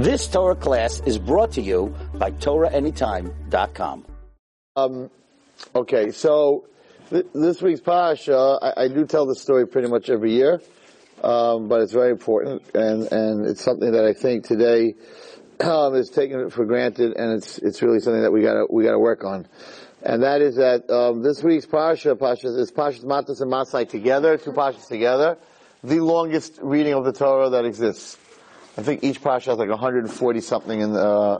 This Torah class is brought to you by TorahAnytime.com. Um, okay, so th- this week's Pasha, I, I do tell the story pretty much every year, um, but it's very important, and, and it's something that I think today um, is taken for granted, and it's it's really something that we gotta we gotta work on, and that is that um, this week's Pasha, Pasha is Pasha's Matos and Masai together, two Pashas together, the longest reading of the Torah that exists. I think each Pasha has like 140 something in the uh,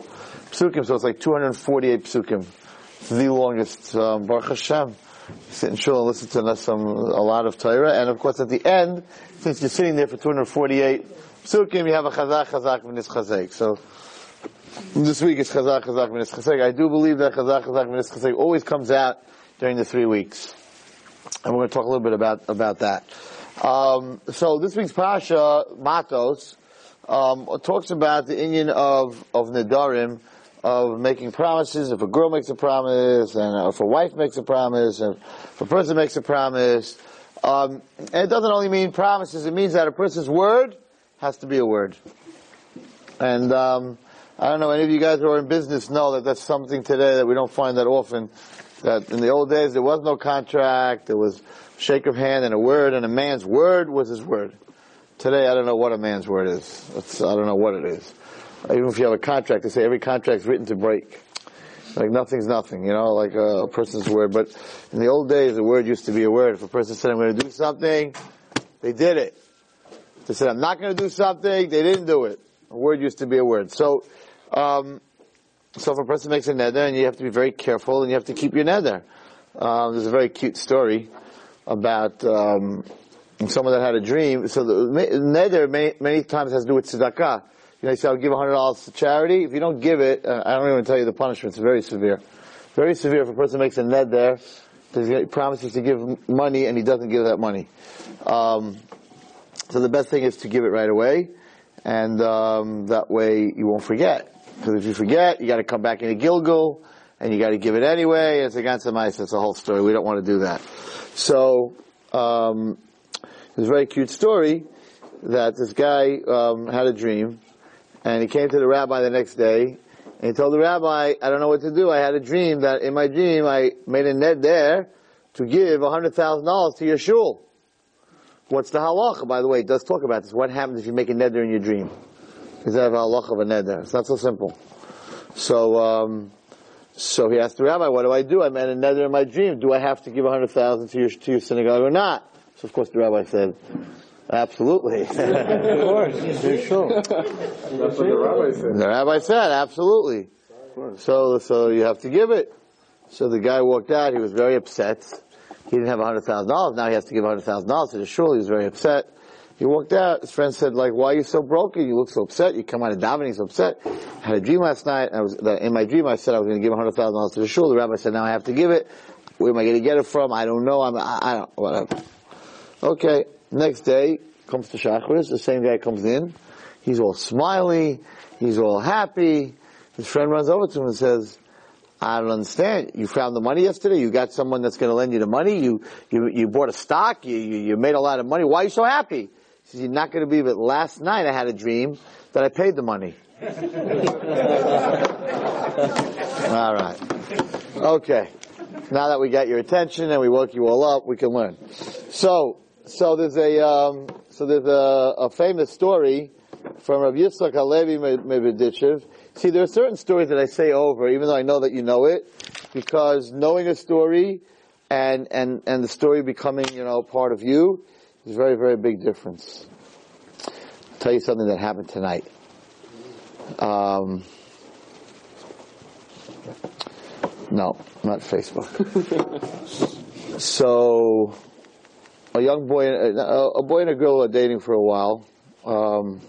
psukim, so it's like 248 psukim. It's the longest. Um, Baruch Hashem. Sit in shul and listen to some a lot of Torah, and of course at the end, since you're sitting there for 248 psukim, you have a chazak chazak v'nis chazek. So this week is chazak chazak v'nis chazek. I do believe that chazak chazak v'nis chazek always comes out during the three weeks, and we're going to talk a little bit about about that. Um, so this week's pasha Matos um, talks about the inyan of of Nidarim, of making promises. If a girl makes a promise, and if a wife makes a promise, and if a person makes a promise, um, and it doesn't only mean promises. It means that a person's word has to be a word. And um, I don't know, any of you guys who are in business know that that's something today that we don't find that often. That in the old days there was no contract, there was shake of hand and a word, and a man's word was his word. Today, I don't know what a man's word is. It's, I don't know what it is. Even if you have a contract, they say every contract's written to break. Like nothing's nothing, you know, like a, person's word. But in the old days, a word used to be a word. If a person said, I'm going to do something, they did it. If they said, I'm not going to do something, they didn't do it. A word used to be a word. So, um, so if a person makes a neder, and you have to be very careful, and you have to keep your neder. Um, there's a very cute story about um, someone that had a dream. So the neder many, many times has to do with tzedakah. You know, you say, I'll give $100 to charity. If you don't give it, uh, I don't even tell you the punishment. It's very severe. Very severe if a person makes a neder, he promises to give money and he doesn't give that money. Um, so the best thing is to give it right away, and um, that way you won't forget. Because if you forget, you got to come back in a Gilgul, and you got to give it anyway. It's against the mice. It's a whole story. We don't want to do that. So um, it's a very cute story that this guy um, had a dream, and he came to the rabbi the next day, and he told the rabbi, I don't know what to do. I had a dream that in my dream I made a neder there to give $100,000 to your shul. What's the halacha? By the way, it does talk about this. What happens if you make a neder in your dream? Is that a halacha of a neder? It's not so simple. So, um, so he asked the rabbi, what do I do? I made a neder in my dream. Do I have to give 100,000 to your, to your synagogue or not? So of course the rabbi said, Absolutely. of course. sure. That's what the rabbi said. The rabbi said, absolutely. So, so you have to give it. So the guy walked out. He was very upset. He didn't have $100,000. Now he has to give $100,000 to the shul. He was very upset. He walked out. His friend said, like, why are you so broken? You look so upset. You come out of davening so upset. I had a dream last night. I was, in my dream I said I was going to give $100,000 to the shul. The rabbi said, now I have to give it. Where am I going to get it from? I don't know. I'm, I, I don't, whatever. Okay. Next day, comes to Shachris, the same guy comes in. He's all smiley. He's all happy. His friend runs over to him and says, I don't understand. You found the money yesterday. You got someone that's going to lend you the money. You, you, you bought a stock. You, you, you made a lot of money. Why are you so happy? He says, you're not going to believe it. Last night I had a dream that I paid the money. all right. Okay. Now that we got your attention and we woke you all up, we can learn. So, so there's a um, so there's a, a, famous story from Rav Yitzchak Halevi MiBerditchev. See, there are certain stories that I say over, even though I know that you know it, because knowing a story and and and the story becoming you know part of you is a very very big difference. I'll tell you something that happened tonight. Um, no, not Facebook. so a young boy, a boy and a girl are dating for a while. Um,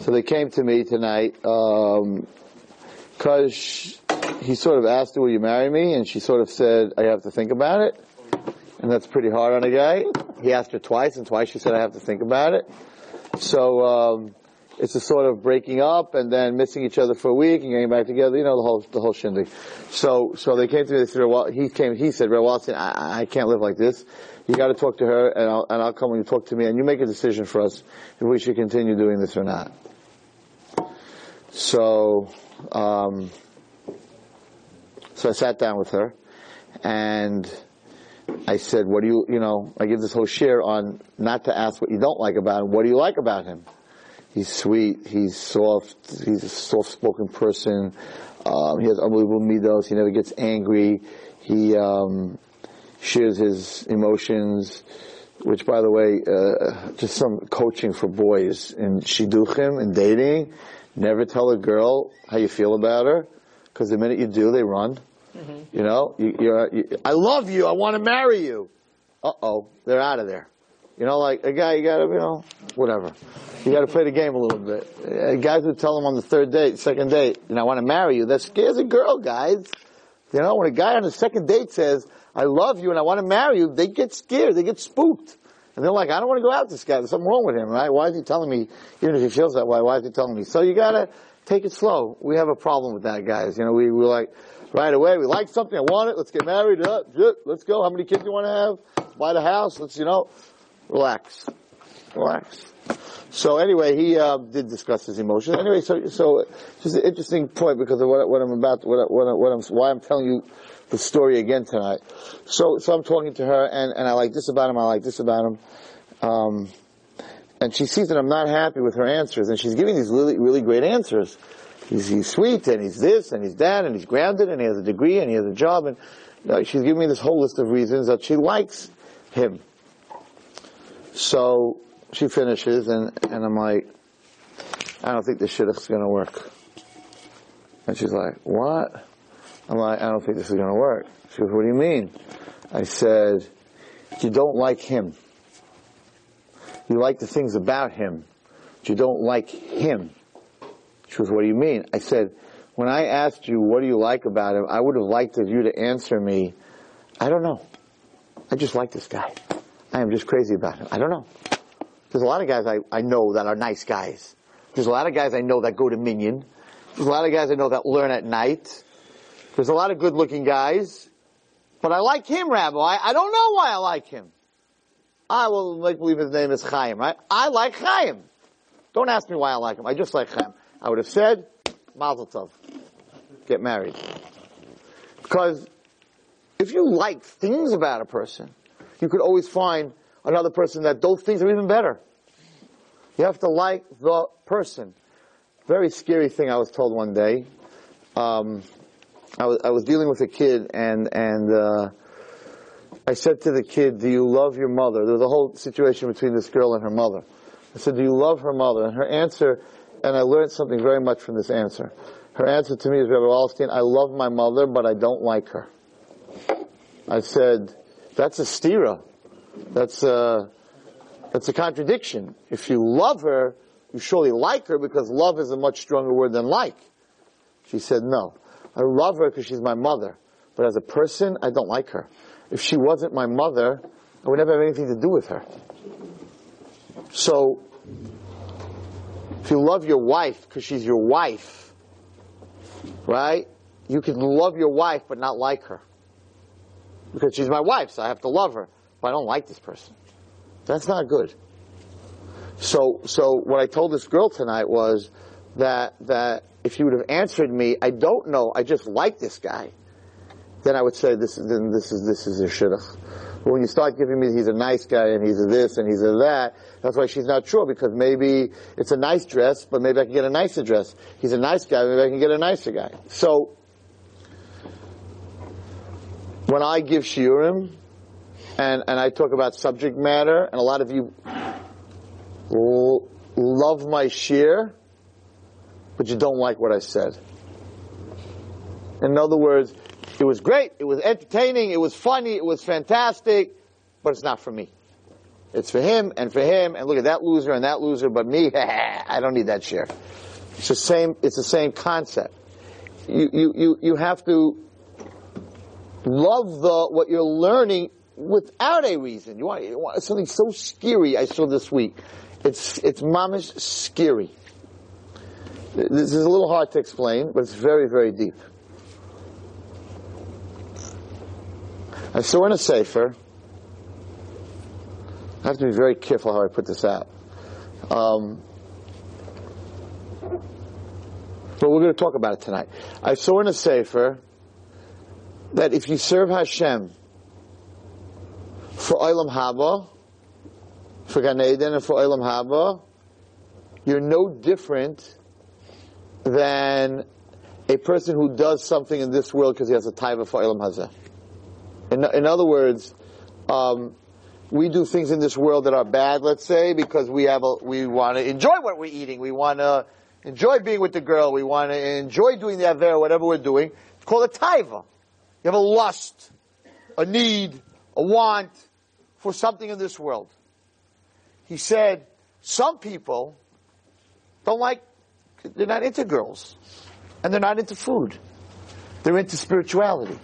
so they came to me tonight because um, he sort of asked her, "Will you marry me?" And she sort of said, "I have to think about it." And that's pretty hard on a guy. He asked her twice, and twice she said, "I have to think about it." So um, it's a sort of breaking up and then missing each other for a week and getting back together. You know the whole the whole shindig. So so they came to me. They said, "Well, he came. He said, "Well, I, I can't live like this." You got to talk to her, and I'll, and I'll come when you talk to me, and you make a decision for us if we should continue doing this or not. So, um, so I sat down with her and I said, what do you, you know, I give this whole shiur on not to ask what you don't like about him. What do you like about him? He's sweet. He's soft. He's a soft-spoken person. Um, he has unbelievable midos. He never gets angry. He um, shares his emotions. Which, by the way, uh, just some coaching for boys in shidduchim and dating. Never tell a girl how you feel about her, because the minute you do, they run. You know, you, you're, you, I love you. I want to marry you. Uh oh, they're out of there. You know, like a guy, you got to, you know, whatever. You got to play the game a little bit. Uh, guys would tell him on the third date, second date, you know, I want to marry you. That scares a girl, guys. You know, when a guy on the second date says, I love you and I want to marry you, they get scared. They get spooked. And they're like, I don't want to go out with this guy. There's something wrong with him, right? Why is he telling me, even if he feels that way, why is he telling me? So you gotta take it slow. We have a problem with that, guys. You know, we, we're like, right away, we like something, I want it, let's get married, uh, let's go. How many kids do you want to have? Buy the house, let's, you know, relax. Relax. So anyway, he uh, did discuss his emotions. Anyway, so so just an interesting point because of what, what I'm about, what, what, what I'm, why I'm telling you the story again tonight. So so I'm talking to her, and and I like this about him, I like this about him, um, and she sees that I'm not happy with her answers, and she's giving these really really great answers. He's, he's sweet, and he's this, and he's that, and he's grounded, and he has a degree, and he has a job, and you know, she's giving me this whole list of reasons that she likes him. So she finishes, and, and I'm like, I don't think this shidduch's gonna work. And she's like, what? I'm like, I don't think this is gonna work. She goes, what do you mean? I said, you don't like him. You like the things about him, but you don't like him. She goes, what do you mean? I said, when I asked you, what do you like about him, I would have liked you to answer me, I don't know. I just like this guy. I am just crazy about him. I don't know. There's a lot of guys I, I know that are nice guys. There's a lot of guys I know that go to Minyan. There's a lot of guys I know that learn at night. There's a lot of good looking guys. But I like him, Rabbi. I don't know why I like him. I will make believe his name is Chaim, right? I like Chaim. Don't ask me why I like him. I just like Chaim. I would have said, Mazel Tov. Get married. Because if you like things about a person, you could always find another person that those things are even better. You have to like the person. Very scary thing I was told one day. Um, I was I was dealing with a kid and and uh, I said to the kid, "Do you love your mother?" There was a whole situation between this girl and her mother. I said, "Do you love her mother?" And her answer, and I learned something very much from this answer. Her answer to me is, Rabbi Wallerstein, I love my mother, but I don't like her. I said, that's a stira. That's a, that's a contradiction. If you love her, you surely like her because love is a much stronger word than like. She said, no. I love her because she's my mother. But as a person, I don't like her. If she wasn't my mother, I would never have anything to do with her. So, if you love your wife because she's your wife, right? You can love your wife but not like her. Because she's my wife, so I have to love her. But I don't like this person. That's not good. So, so what I told this girl tonight was that, that if you would have answered me, I don't know, I just like this guy, then I would say this is, then this is, this is a shidduch. But when you start giving me he's a nice guy and he's a this and he's a that, that's why she's not sure because maybe it's a nice dress, but maybe I can get a nicer dress. He's a nice guy, maybe I can get a nicer guy. So, when I give shiurim and, and I talk about subject matter, and a lot of you l- love my shiur, but you don't like what I said. In other words, it was great, it was entertaining, it was funny, it was fantastic, but it's not for me. It's for him and for him, and look at that loser and that loser, but me, I don't need that shiur. It's the same, it's the same concept. You, you, you, you have to love the, what you're learning without a reason. You want, you want something so scary I saw this week. It's, it's mamish scary. This is a little hard to explain, but it's very, very deep. I saw in a sefer. I have to be very careful how I put this out. Um, but we're going to talk about it tonight. I saw in a sefer that if you serve Hashem for Olam Haba, for Gan Eden and for Olam Haba, you're no different than a person who does something in this world because he has a taiva for Olam Hazeh. In, in other words, um, we do things in this world that are bad, let's say, because we have a, we want to enjoy what we're eating. We want to enjoy being with the girl. We want to enjoy doing the aver, whatever we're doing. It's called a taiva. You have a lust, a need, a want for something in this world. He said, some people don't like, they're not into girls. And they're not into food. They're into spirituality.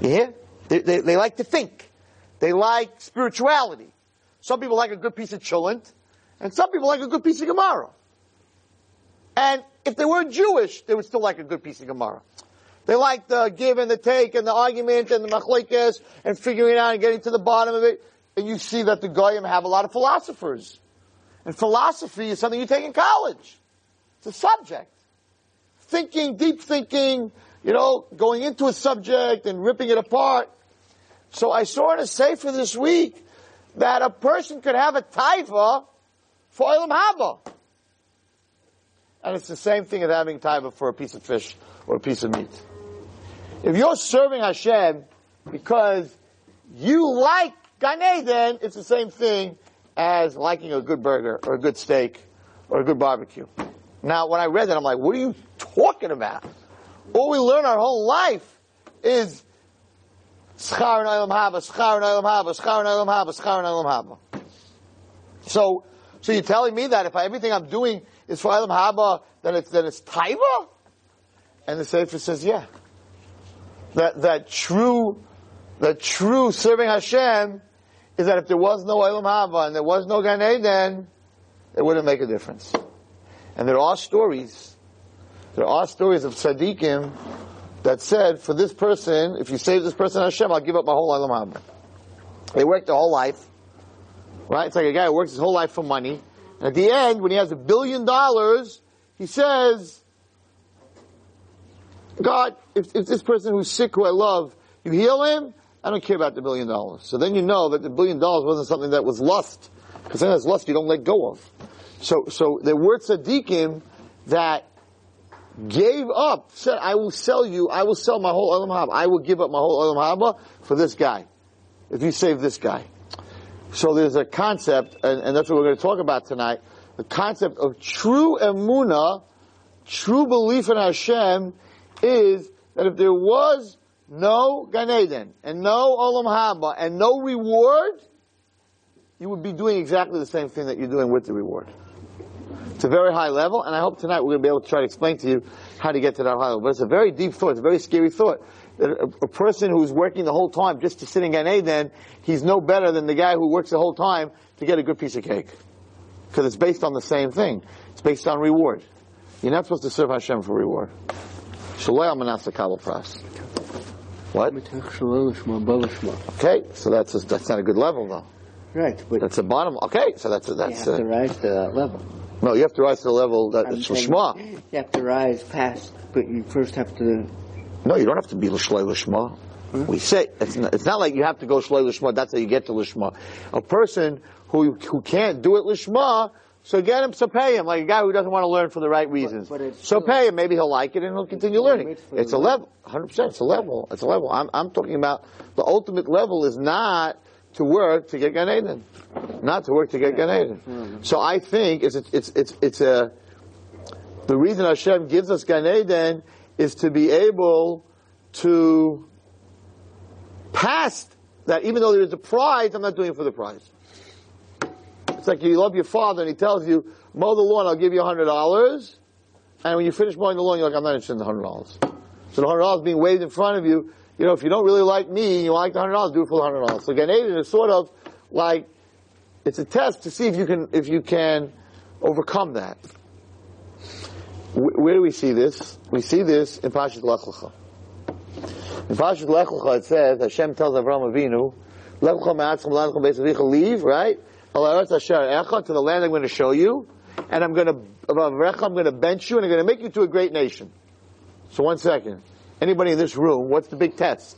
You hear? They, they, they like to think. They like spirituality. Some people like a good piece of cholent, and some people like a good piece of Gemara. And if they weren't Jewish, they would still like a good piece of Gemara. They like the give and the take and the argument and the machlekes and figuring out and getting to the bottom of it. And you see that the Goyim have a lot of philosophers. And philosophy is something you take in college. It's a subject. Thinking, deep thinking, you know, going into a subject and ripping it apart. So I saw in a sefer this week that a person could have a taiva for Olam Haba. And it's the same thing as having taiva for a piece of fish or a piece of meat. If you're serving Hashem because you like Gan Eden, it's the same thing as liking a good burger or a good steak or a good barbecue. Now, when I read that, I'm like, what are you talking about? All we learn our whole life is schar schar schar schar. So, so you're telling me that if I, everything I'm doing is for olam haba, then it's then it's taiva? And the Sefer says, yeah. That that true, that true serving Hashem is that if there was no olam haba and there was no Gan Eden, it wouldn't make a difference. And there are stories, there are stories of tzaddikim that said, for this person, if you save this person Hashem, I'll give up my whole olam haba. They worked their whole life, right? It's like a guy who works his whole life for money, and at the end, when he has a billion dollars, he says, God, if, if this person who's sick who I love, you heal him, I don't care about the billion dollars. So then you know that the billion dollars wasn't something that was lust. Because then that's lust you don't let go of. So, so there were tzaddikim that gave up, said, I will sell you, I will sell my whole Olam Haba. I will give up my whole Olam Haba for this guy. If you save this guy. So there's a concept, and, and that's what we're going to talk about tonight, the concept of true emuna, true belief in Hashem, is that if there was no Gan Eden, and no Olam Haba, and no reward, you would be doing exactly the same thing that you're doing with the reward. It's a very high level, and I hope tonight we're going to be able to try to explain to you how to get to that high level. But it's a very deep thought, it's a very scary thought. A, a person who's working the whole time just to sit in Gan Eden, he's no better than the guy who works the whole time to get a good piece of cake. Because it's based on the same thing. It's based on reward. You're not supposed to serve Hashem for reward. Shalom Kabbalah Pras. What? Okay, so that's a, that's not a good level though. Right, but That's a bottom. Okay, so that's a, you that's have to a, rise to that level. no. You have to rise to the level that I'm it's saying Lishma. You have to rise past, but you first have to. No, you don't have to be Lishlei Lishma. We say it's not, it's not like you have to go Shlei Lishma. That's how you get to Lishma. A person who who can't do it Lishma, so get him, so pay him. Like a guy who doesn't want to learn for the right reasons. but it's so pay him. Maybe he'll like it and he'll continue learning. It's a level, 100. percent It's a level. It's a level. I'm I'm talking about the ultimate level is not to work to get Gan Eden, not to work to get Gan Eden. So I think it's it's it's it's a the reason Hashem gives us Gan Eden is to be able to pass that even though there is a prize, I'm not doing it for the prize. It's like you love your father and he tells you, mow the lawn, I'll give you a hundred dollars. And when you finish mowing the lawn, you're like, I'm not interested in the hundred dollars. So the hundred dollars being waved in front of you, you know, if you don't really like me, you like the hundred dollars, do it for the hundred dollars. So Gan Eden is sort of like, it's a test to see if you can, if you can overcome that. Where do we see this? We see this in Pashas Lech Lecha. In Pashas Lech Lecha it says, Hashem tells Avraham Avinu, Lech Lecha ma'atzchem beis leave, right? To the land I'm going to show you, and I'm going to, I'm going to bench you and I'm going to make you to a great nation. So one second. Anybody in this room, what's the big test?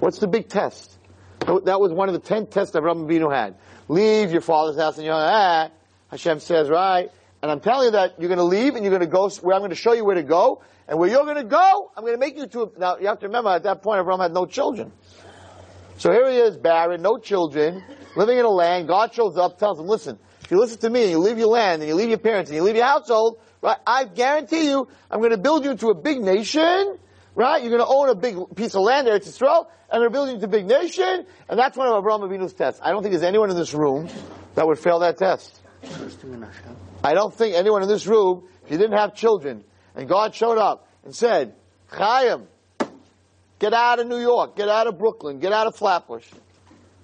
What's the big test? That was one of the ten tests that Rabbi Avinu had. Leave your father's house and you're ah, Hashem says, right? And I'm telling you that you're going to leave and you're going to go where I'm going to show you where to go. And where you're going to go, I'm going to make you to a, now you have to remember at that point Avraham had no children. So here he is, barren, no children, living in a land. God shows up, tells him, listen, if you listen to me and you leave your land and you leave your parents and you leave your household, right, I guarantee you, I'm going to build you into a big nation, right? You're going to own a big piece of land there, it's Israel, and they're building into a big nation, and that's one of Abraham Avinu's tests. I don't think there's anyone in this room that would fail that test. I don't think anyone in this room, if you didn't have children, and God showed up and said, Chaim, get out of New York, get out of Brooklyn, get out of Flatbush.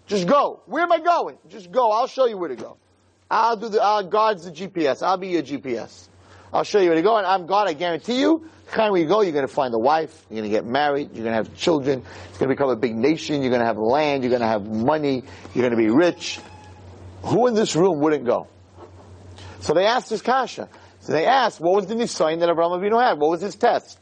Just go. Where am I going? Just go. I'll show you where to go. I'll do the, I'll guard the GPS. I'll be your GPS. I'll show you where to go, and I'm God, I guarantee you, kind where you go, you're gonna find a wife, you're gonna get married, you're gonna have children, it's gonna become a big nation, you're gonna have land, you're gonna have money, you're gonna be rich. Who in this room wouldn't go? So they asked this kasha. So they asked, what was the nisayin that Abraham Avinu had? What was his test?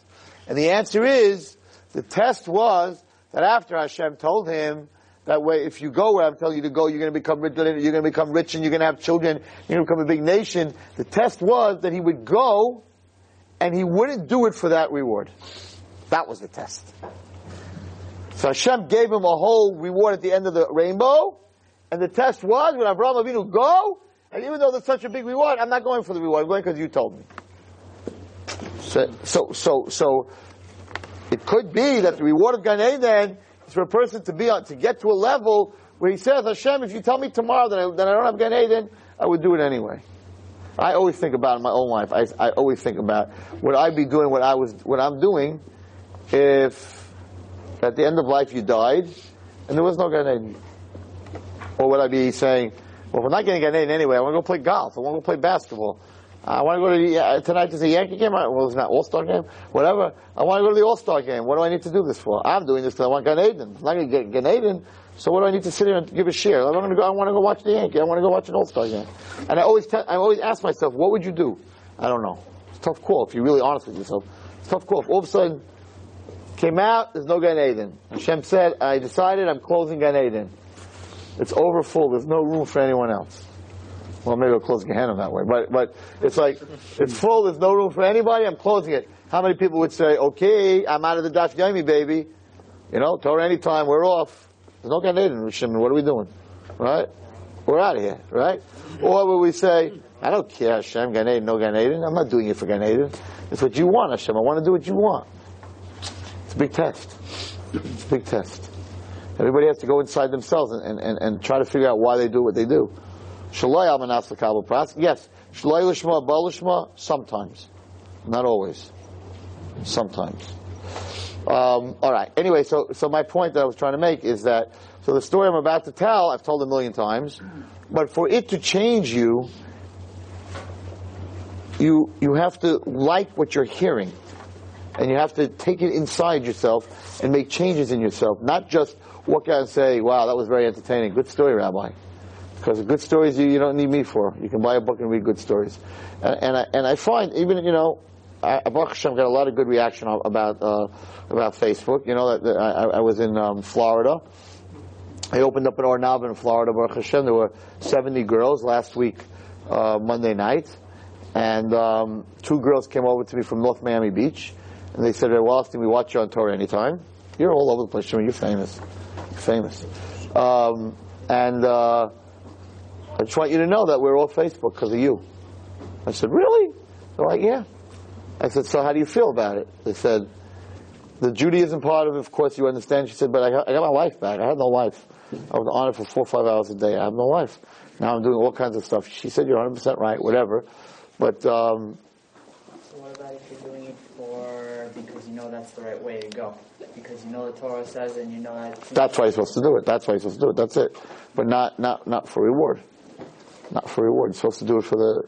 And the answer is, the test was that after Hashem told him, that way, if you go where I'm telling you to go, you're going to become rich, you're going to become rich and you're going to have children, you're going to become a big nation. The test was that he would go and he wouldn't do it for that reward. That was the test. So Hashem gave him a whole reward at the end of the rainbow, and the test was when Abraham Avinu go, and even though there's such a big reward, I'm not going for the reward. I'm going because you told me. So, so, so, so, it could be that the reward of Gan Eden is for a person to be on, to get to a level where he says, Hashem, if you tell me tomorrow that I, that I don't have Gan Eden, I would do it anyway. I always think about in my own life. I, I always think about would I be doing what I was, what I'm doing, if at the end of life you died and there was no Gan Eden, or would I be saying, well, I'm not getting Gan Eden anyway, I want to go play golf. I want to go play basketball. I want to go to the, uh, tonight is a Yankee game. Well, it's not All Star game. Whatever. I want to go to the All Star game. What do I need to do this for? I'm doing this because I want Gan Eden. I'm not going to get Gan Eden. So what do I need to sit here and give a shiur? I'm going to go. I want to go watch the Yankee. I want to go watch an All Star game. And I always, te- I always ask myself, what would you do? I don't know. It's tough call if you're really honest with yourself. It's tough call. If all of a sudden came out, there's no Gan Eden. Hashem said, I decided I'm closing Gan Eden. It's over full. There's no room for anyone else. Well, maybe I'll close Gehenna that way. But, but it's like, it's full, there's no room for anybody, I'm closing it. How many people would say, okay, I'm out of the Daf Yomi, baby. You know, Torah anytime, we're off. There's no Gan Eden, Shimon, what are we doing? Right? We're out of here, right? Or would we say, I don't care, Hashem, Gan Eden, no Gan Eden. I'm not doing it for Gan Eden. It's what you want, Hashem. I want to do what you want. It's a big test. It's a big test. Everybody has to go inside themselves and, and, and try to figure out why they do what they do. Shaloi almanas l'kabel pras. Yes, shaloi lishma ba lishma. Sometimes, not always. Sometimes. Um, all right. Anyway, so so my point that I was trying to make is that so the story I'm about to tell I've told a million times, but for it to change you, you you have to like what you're hearing, and you have to take it inside yourself and make changes in yourself, not just walk out and say, "Wow, that was very entertaining. Good story, Rabbi." Because good stories you, you don't need me for. You can buy a book and read good stories. And, and I, and I find even, you know, I, Baruch Hashem got a lot of good reaction about, uh, about Facebook. You know, that, that I, I was in, um, Florida. I opened up an Ohr Naava in Florida, Baruch Hashem. There were 70 girls last week, uh, Monday night. And, um, two girls came over to me from North Miami Beach. And they said, well, Austin, we watch you on Torah anytime. You're all over the place, Shimon. You're famous. You're famous. Um, and, uh, I just want you to know that we're all Facebook because of you. I said, really? They're like, yeah. I said, so how do you feel about it? They said, the Judaism part of it, of course, you understand. She said, but I got, I got my life back. I had no life. I was on it for four or five hours a day. I have no life. Now I'm doing all kinds of stuff. She said, you're 100% right, whatever. But, um, So what about if you're doing it for because you know that's the right way to go? Because you know the Torah says and you know that. that's why you're supposed to do it. That's why you're supposed to do it. That's it. But not, not, not for reward. Not for reward. You're supposed to do it for the,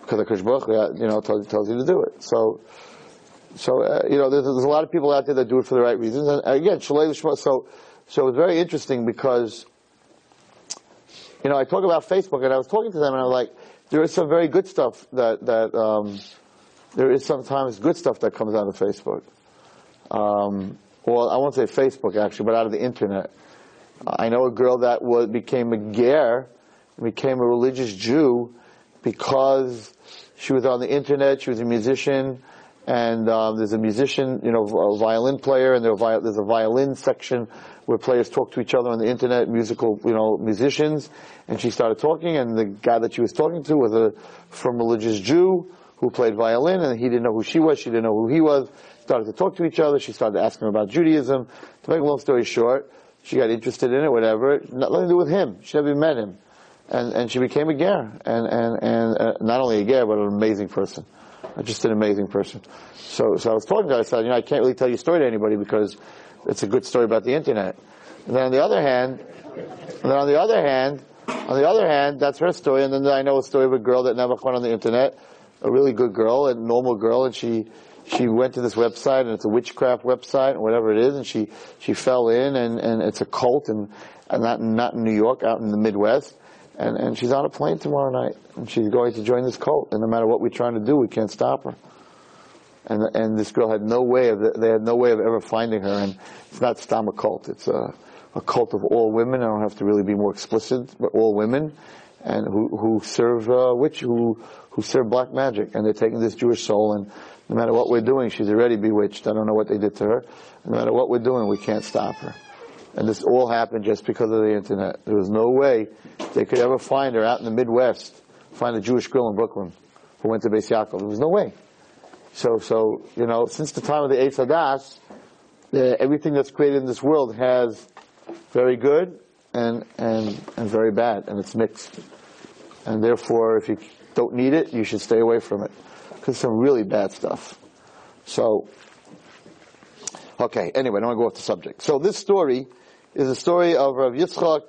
because the Baruch you know, tells, tells you to do it. So, so, uh, you know, there's, there's a lot of people out there that do it for the right reasons. And again, Shalei so, so it's very interesting because, you know, I talk about Facebook and I was talking to them and I was like, there is some very good stuff that that um, there is sometimes good stuff that comes out of Facebook. Um, well, I won't say Facebook actually, but out of the internet. I know a girl that was became a ger, became a religious Jew because she was on the internet. She was a musician, and um, there's a musician, you know, a violin player, and there's a violin section where players talk to each other on the internet, musical, you know, musicians. And she started talking, and the guy that she was talking to was a from religious Jew who played violin, and he didn't know who she was. She didn't know who he was. Started to talk to each other. She started asking him about Judaism. To make a long story short, she got interested in it, whatever. Nothing to do with him. She never met him. And, and she became a ger. And, and, and uh, not only a ger, but an amazing person. Just an amazing person. So, so I was talking to her, I said, you know, I can't really tell your story to anybody because it's a good story about the internet. And then on the other hand, and then on the other hand, on the other hand, that's her story. And then I know a story of a girl that never went on the internet, a really good girl, a normal girl, and she, she went to this website and it's a witchcraft website, whatever it is, and she, she fell in and, and it's a cult and, and not, not in New York, out in the Midwest. And, and she's on a plane tomorrow night and she's going to join this cult. And no matter what we're trying to do, we can't stop her. And, and this girl had no way of, they had no way of ever finding her. And it's not Stam cult. It's a, a cult of all women. I don't have to really be more explicit, but all women and who, who serve, uh, witch, who, who serve black magic. And they're taking this Jewish soul and no matter what we're doing, she's already bewitched. I don't know what they did to her. No matter what we're doing, we can't stop her. And this all happened just because of the internet. There was no way they could ever find her out in the Midwest, find a Jewish girl in Brooklyn who went to Beis Yaakov. There was no way. So, so, you know, since the time of the Eitz Hadas, uh, everything that's created in this world has very good and, and, and very bad, and it's mixed. And therefore, if you don't need it, you should stay away from it. Because some really bad stuff. So, okay, anyway, I don't want to go off the subject. So this story is a story of Rav Yitzchak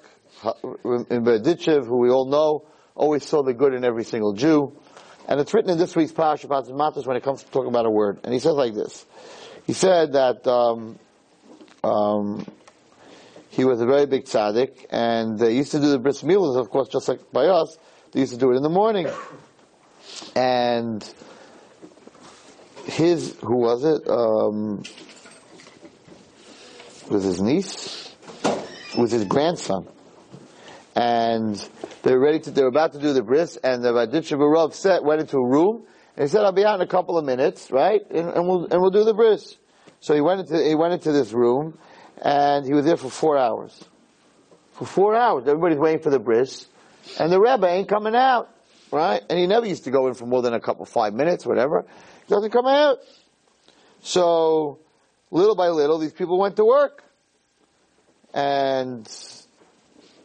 in Berdichev, who we all know, always saw the good in every single Jew. And it's written in this week's Parashat Matos when it comes to talking about a word. And he says like this. He said that um, um, he was a very big tzaddik, and they used to do the bris milas, of course, just like by us. They used to do it in the morning. And his, who was it? Um, was his niece? Was his grandson. And they were ready to, they were about to do the bris, and the Berditchever Rov set, went into a room, and he said, I'll be out in a couple of minutes, right? And, and we'll, and we'll do the bris. So he went into, he went into this room, and he was there for four hours. For four hours. Everybody's waiting for the bris, and the Rebbe ain't coming out, right? And he never used to go in for more than a couple, five minutes, whatever. He doesn't come out. So, little by little, these people went to work. And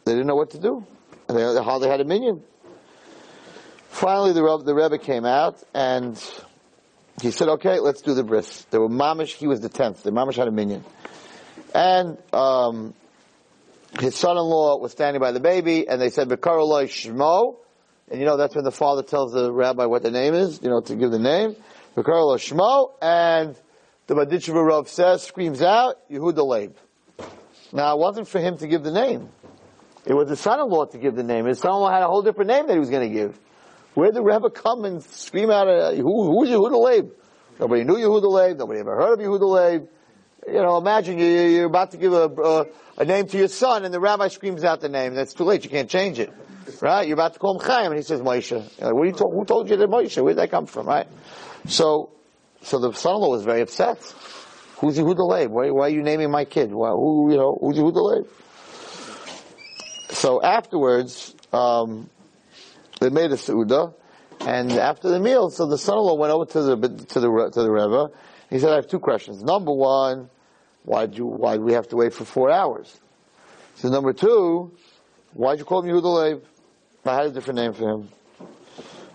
they didn't know what to do. And they, hardly had a minion. Finally, the, Rebbe- the Rebbe came out and he said, okay, let's do the bris. There were mamish, he was the tenth. The mamish had a minion. And, um, his son-in-law was standing by the baby and they said, Bekaroloi Shmo. And you know, that's when the father tells the rabbi what the name is, you know, to give the name. Bekaroloi Shmo. And the Berditchev Rav says, screams out, Yehuda Leib. Now, it wasn't for him to give the name. It was the son-in-law to give the name. His son-in-law had a whole different name that he was going to give. Where did the Rebbe come and scream out, uh, who, who's Yehuda Leib? Nobody knew Yehuda Leib. Nobody ever heard of Yehuda Leib. You know, imagine you, you- you're about to give a, a, a name to your son and the rabbi screams out the name. That's too late. You can't change it. Right? You're about to call him Chaim and he says Moshe. Like, what you who told you that Moshe? Where did that come from? Right? So, so the son-in-law was very upset. Who's Yehuda Leib? Why, why are you naming my kid? Why, who, you know, who's Yehuda Leib? So afterwards, um, they made a seuda, and after the meal, so the son-in-law went over to the to the to the Rebbe. He said, "I have two questions. Number one, why do why would we have to wait for four hours? So number two, why'd you call him Yehuda Leib? I had a different name for him."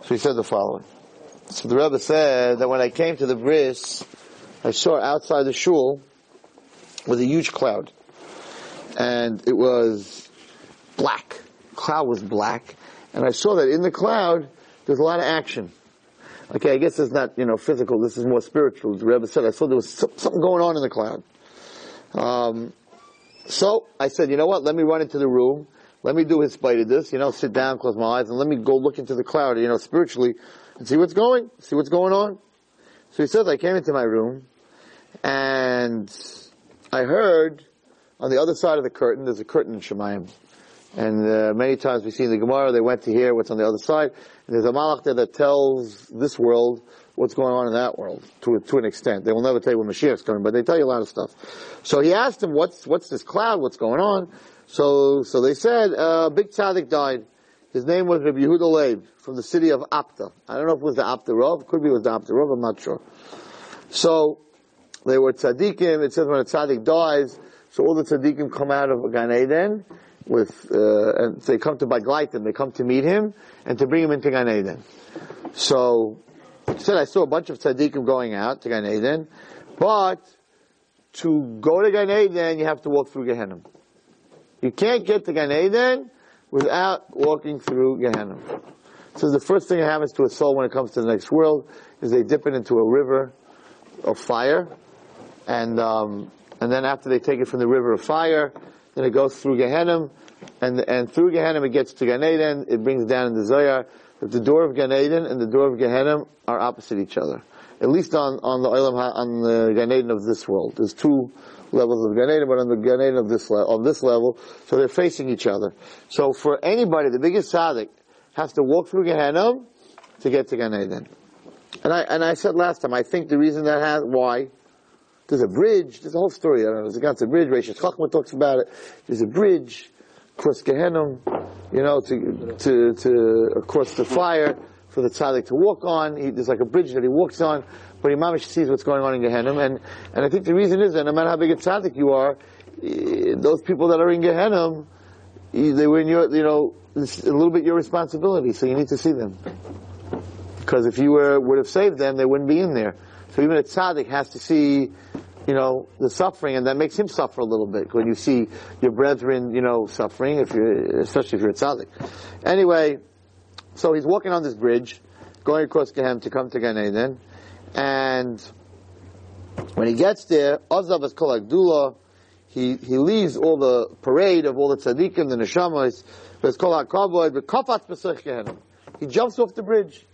So he said the following. So the Rebbe said that when I came to the bris, I saw outside the shul with a huge cloud, and it was black. Cloud was black, and I saw that in the cloud there's a lot of action. Okay, I guess it's not you know physical. This is more spiritual. The Rebbe said I saw there was something going on in the cloud. Um, so I said, you know what? Let me run into the room let me do his spite of this, you know, sit down, close my eyes, and let me go look into the cloud, you know, spiritually, and see what's going, see what's going on. So he says, I came into my room, and I heard on the other side of the curtain, there's a curtain in Shemayim. And uh, many times we see in the Gemara, they went to hear what's on the other side. And there's a malach there that tells this world what's going on in that world to to an extent. They will never tell you when Mashiach's coming, but they tell you a lot of stuff. So he asked him, "What's what's this cloud? What's going on?" So so they said, uh, "Big tzaddik died. His name was Rabbi Yehuda Leib from the city of Apta. I don't know if it was the Apta Rav. Could be it was the Apta Rav. I'm not sure." So they were tzaddikim. It says when a tzaddik dies, so all the tzaddikim come out of Gan Eden with, uh, and they come to Baglaitim, they come to meet him and to bring him into Gan Eden. So, he said I saw a bunch of tzaddikim going out to Gan Eden, but to go to Gan Eden, you have to walk through Gehenna. You can't get to Gan Eden without walking through Gehenna. So the first thing that happens to a soul when it comes to the next world is they dip it into a river of fire, and um, and then after they take it from the river of fire, then it goes through Gehenna, and and through Gehenna it gets to Gan Eden. It brings down the Zohar that the door of Gan Eden and the door of Gehenna are opposite each other. At least on on the Olam on the Gan Eden of this world, there's two levels of Gan Eden, but on the Gan Eden of this le- on this level, so they're facing each other. So for anybody, the biggest tzaddik has to walk through Gehenna to get to Gan Eden. And I and I said last time, I think the reason that has why there's a bridge. There's a whole story. I don't know. There's a God's a bridge. Reishis Chochmah talks about it. There's a bridge across Gehenna, you know, to to to across the fire for the tzaddik to walk on. He, there's like a bridge that he walks on, but he mamish sees what's going on in Gehenna. And and I think the reason is that no matter how big a tzaddik you are, eh, those people that are in Gehenna, eh, they were in your, you know, it's a little bit your responsibility. So you need to see them. Because if you were, would have saved them, they wouldn't be in there. So even a tzaddik has to see, you know, the suffering, and that makes him suffer a little bit when you see your brethren, you know, suffering, if you're, especially if you're a tzaddik. Anyway, so he's walking on this bridge, going across Gehenna to come to Gan Eden, and when he gets there, Ozav is called Agdula, he, he leaves all the parade of all the tzaddikim, the neshamas, it's called Akavod, but. He jumps off the bridge.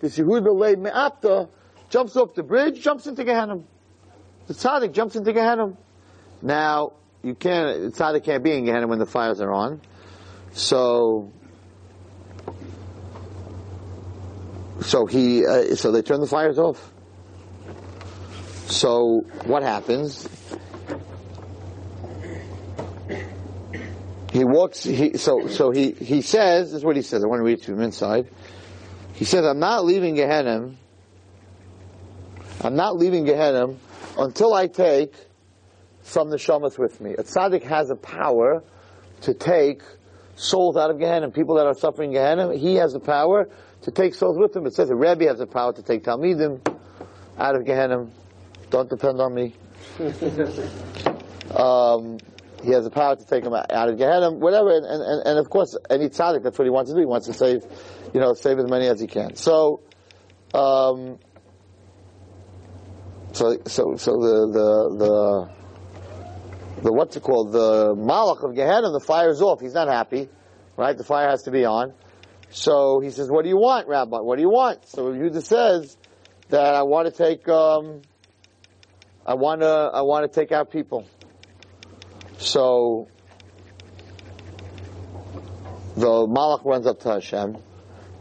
This Yehuda Leib Me'apta jumps off the bridge, jumps into Gehenna. The tzaddik jumps into Gehenna. Now, you can't, the tzaddik can't be in Gehenna when the fires are on. So, so he, uh, so they turn the fires off. So, what happens? He walks, he, so, so he, he says, this is what he says, I want to read to him inside. He says, I'm not leaving Gehenna, I'm not leaving Gehenna until I take some neshamas with me. A tzaddik has a power to take souls out of Gehenna. People that are suffering Gehenna, he has the power to take souls with him. It says a Rebbe has the power to take Talmidim out of Gehenna. Don't depend on me. um, he has the power to take them out of Gehenna, whatever, and, and, and of course, any tzaddik, that's what he wants to do. He wants to save, you know, save as many as he can. So, um, so, so, so the, the, the, the, what's it called, the malach of Gehenna, the fire's off. He's not happy, right? The fire has to be on. So he says, what do you want, Rabbi? What do you want? So Yehuda says that I want to take, um, I want to, I want to take out people. So the Malach runs up to Hashem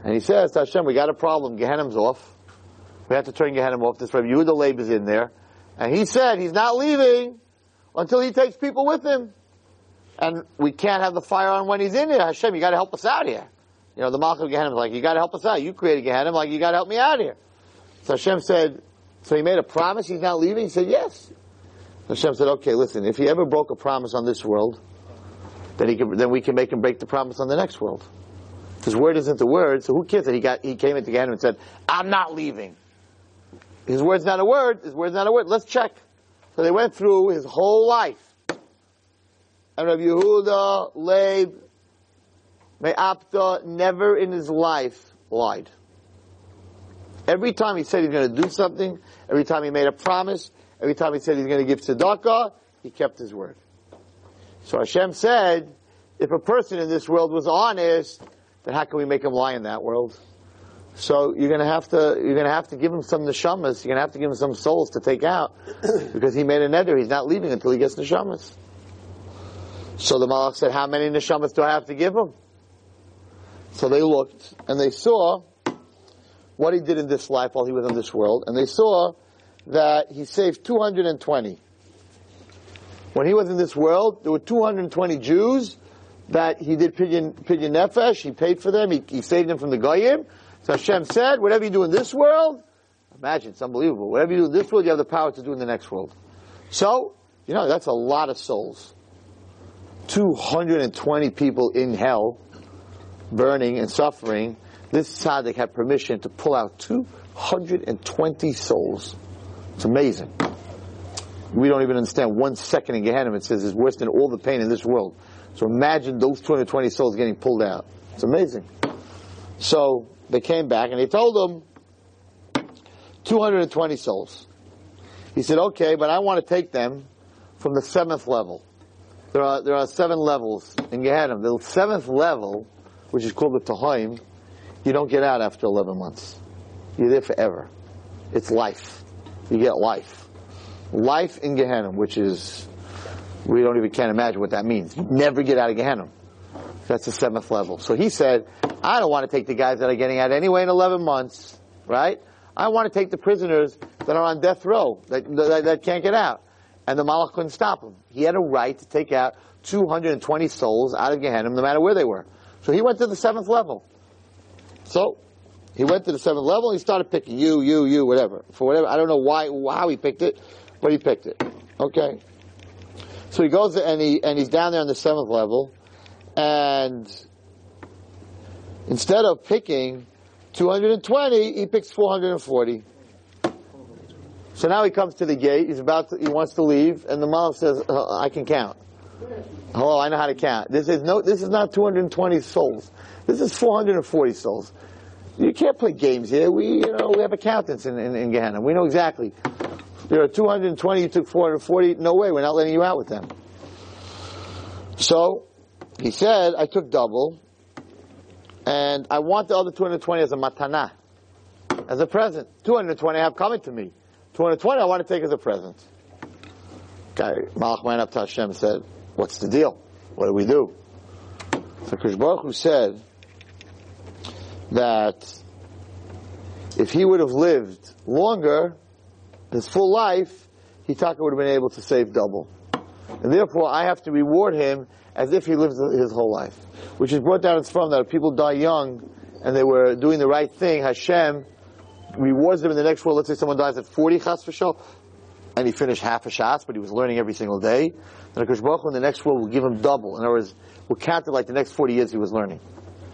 and he says Hashem, we got a problem. Gehenna's off. We have to turn Gehenna off. This Rabbi Yehuda Leib is in there. And he said he's not leaving until he takes people with him. And we can't have the fire on when he's in here. Hashem, you got to help us out here. You know, the Malach of Gehenna is like, you got to help us out. You created Gehenna, like you got to help me out here. So Hashem said, so he made a promise he's not leaving? He said, yes. Hashem said, okay, listen, if he ever broke a promise on this world, then he can, then we can make him break the promise on the next world. His word isn't the word, so who cares that he got, he came into Gehenna and said, I'm not leaving. His word's not a word, his word's not a word, let's check. So they went through his whole life. And Rabbi Yehuda, Leib, Me'apta, never in his life lied. Every time he said he's going to do something, every time he made a promise, every time he said he's going to give tzedakah, he kept his word. So Hashem said if a person in this world was honest, then how can we make him lie in that world? So you're gonna have to you're gonna have to give him some neshamas. You're gonna have to give him some souls to take out because he made a neder. He's not leaving until he gets neshamas. So the malach said, "How many neshamas do I have to give him?" So they looked and they saw what he did in this life while he was in this world, and they saw that he saved 220. When he was in this world, there were 220 Jews that he did pidyon, pidyon nefesh. He paid for them. He, he saved them from the goyim. So Hashem said, whatever you do in this world, imagine, it's unbelievable. Whatever you do in this world, you have the power to do in the next world. So, you know, that's a lot of souls. 220 people in hell, burning and suffering. This tzaddik had permission to pull out 220 souls. It's amazing. We don't even understand one second in Gehenna, it says, it's worse than all the pain in this world. So imagine those 220 souls getting pulled out. It's amazing. So they came back and they told him 220 souls. He said, okay, but I want to take them from the seventh level. There are, there are seven levels in Gehenna. The seventh level, which is called the Tahaim, you don't get out after 11 months. You're there forever. It's life. You get life. Life in Gehenna, which is, we don't even can't imagine what that means. You never get out of Gehenna. That's the seventh level. So he said, I don't want to take the guys that are getting out anyway in 11 months, right? I want to take the prisoners that are on death row, that, that, that can't get out. And the Malach couldn't stop him. He had a right to take out 220 souls out of Gehenna, no matter where they were. So he went to the seventh level. So, he went to the seventh level he started picking you, you, you, whatever. For whatever, I don't know why, how he picked it, but he picked it. Okay. So he goes and he, and he's down there on the seventh level, and instead of picking 220, he picks 440. So now he comes to the gate, he's about to, he wants to leave, and the mom says, uh, I can count. Hello, I know how to count. This is no, this is not 220 souls. This is 440 souls. You can't play games here. We, you know, we have accountants in, in, in Gehenna. We know exactly. There are 220, you took 440. No way, we're not letting you out with them. So, he said, I took double, and I want the other 220 as a matana, as a present. 220 have coming to me. 220 I want to take as a present. Okay, Malach to Hashem said, what's the deal? What do we do? So Krish Baruch Hu said that if he would have lived longer, his full life, Hitaka would have been able to save double. And therefore, I have to reward him as if he lived his whole life. Which is brought down from that if people die young and they were doing the right thing, Hashem rewards them in the next world. Let's say someone dies at 40 chas v'shal, and he finished half a shas, but he was learning every single day. Then Akash Baruch in the next world will give him double. In other words, will count it like the next 40 years he was learning.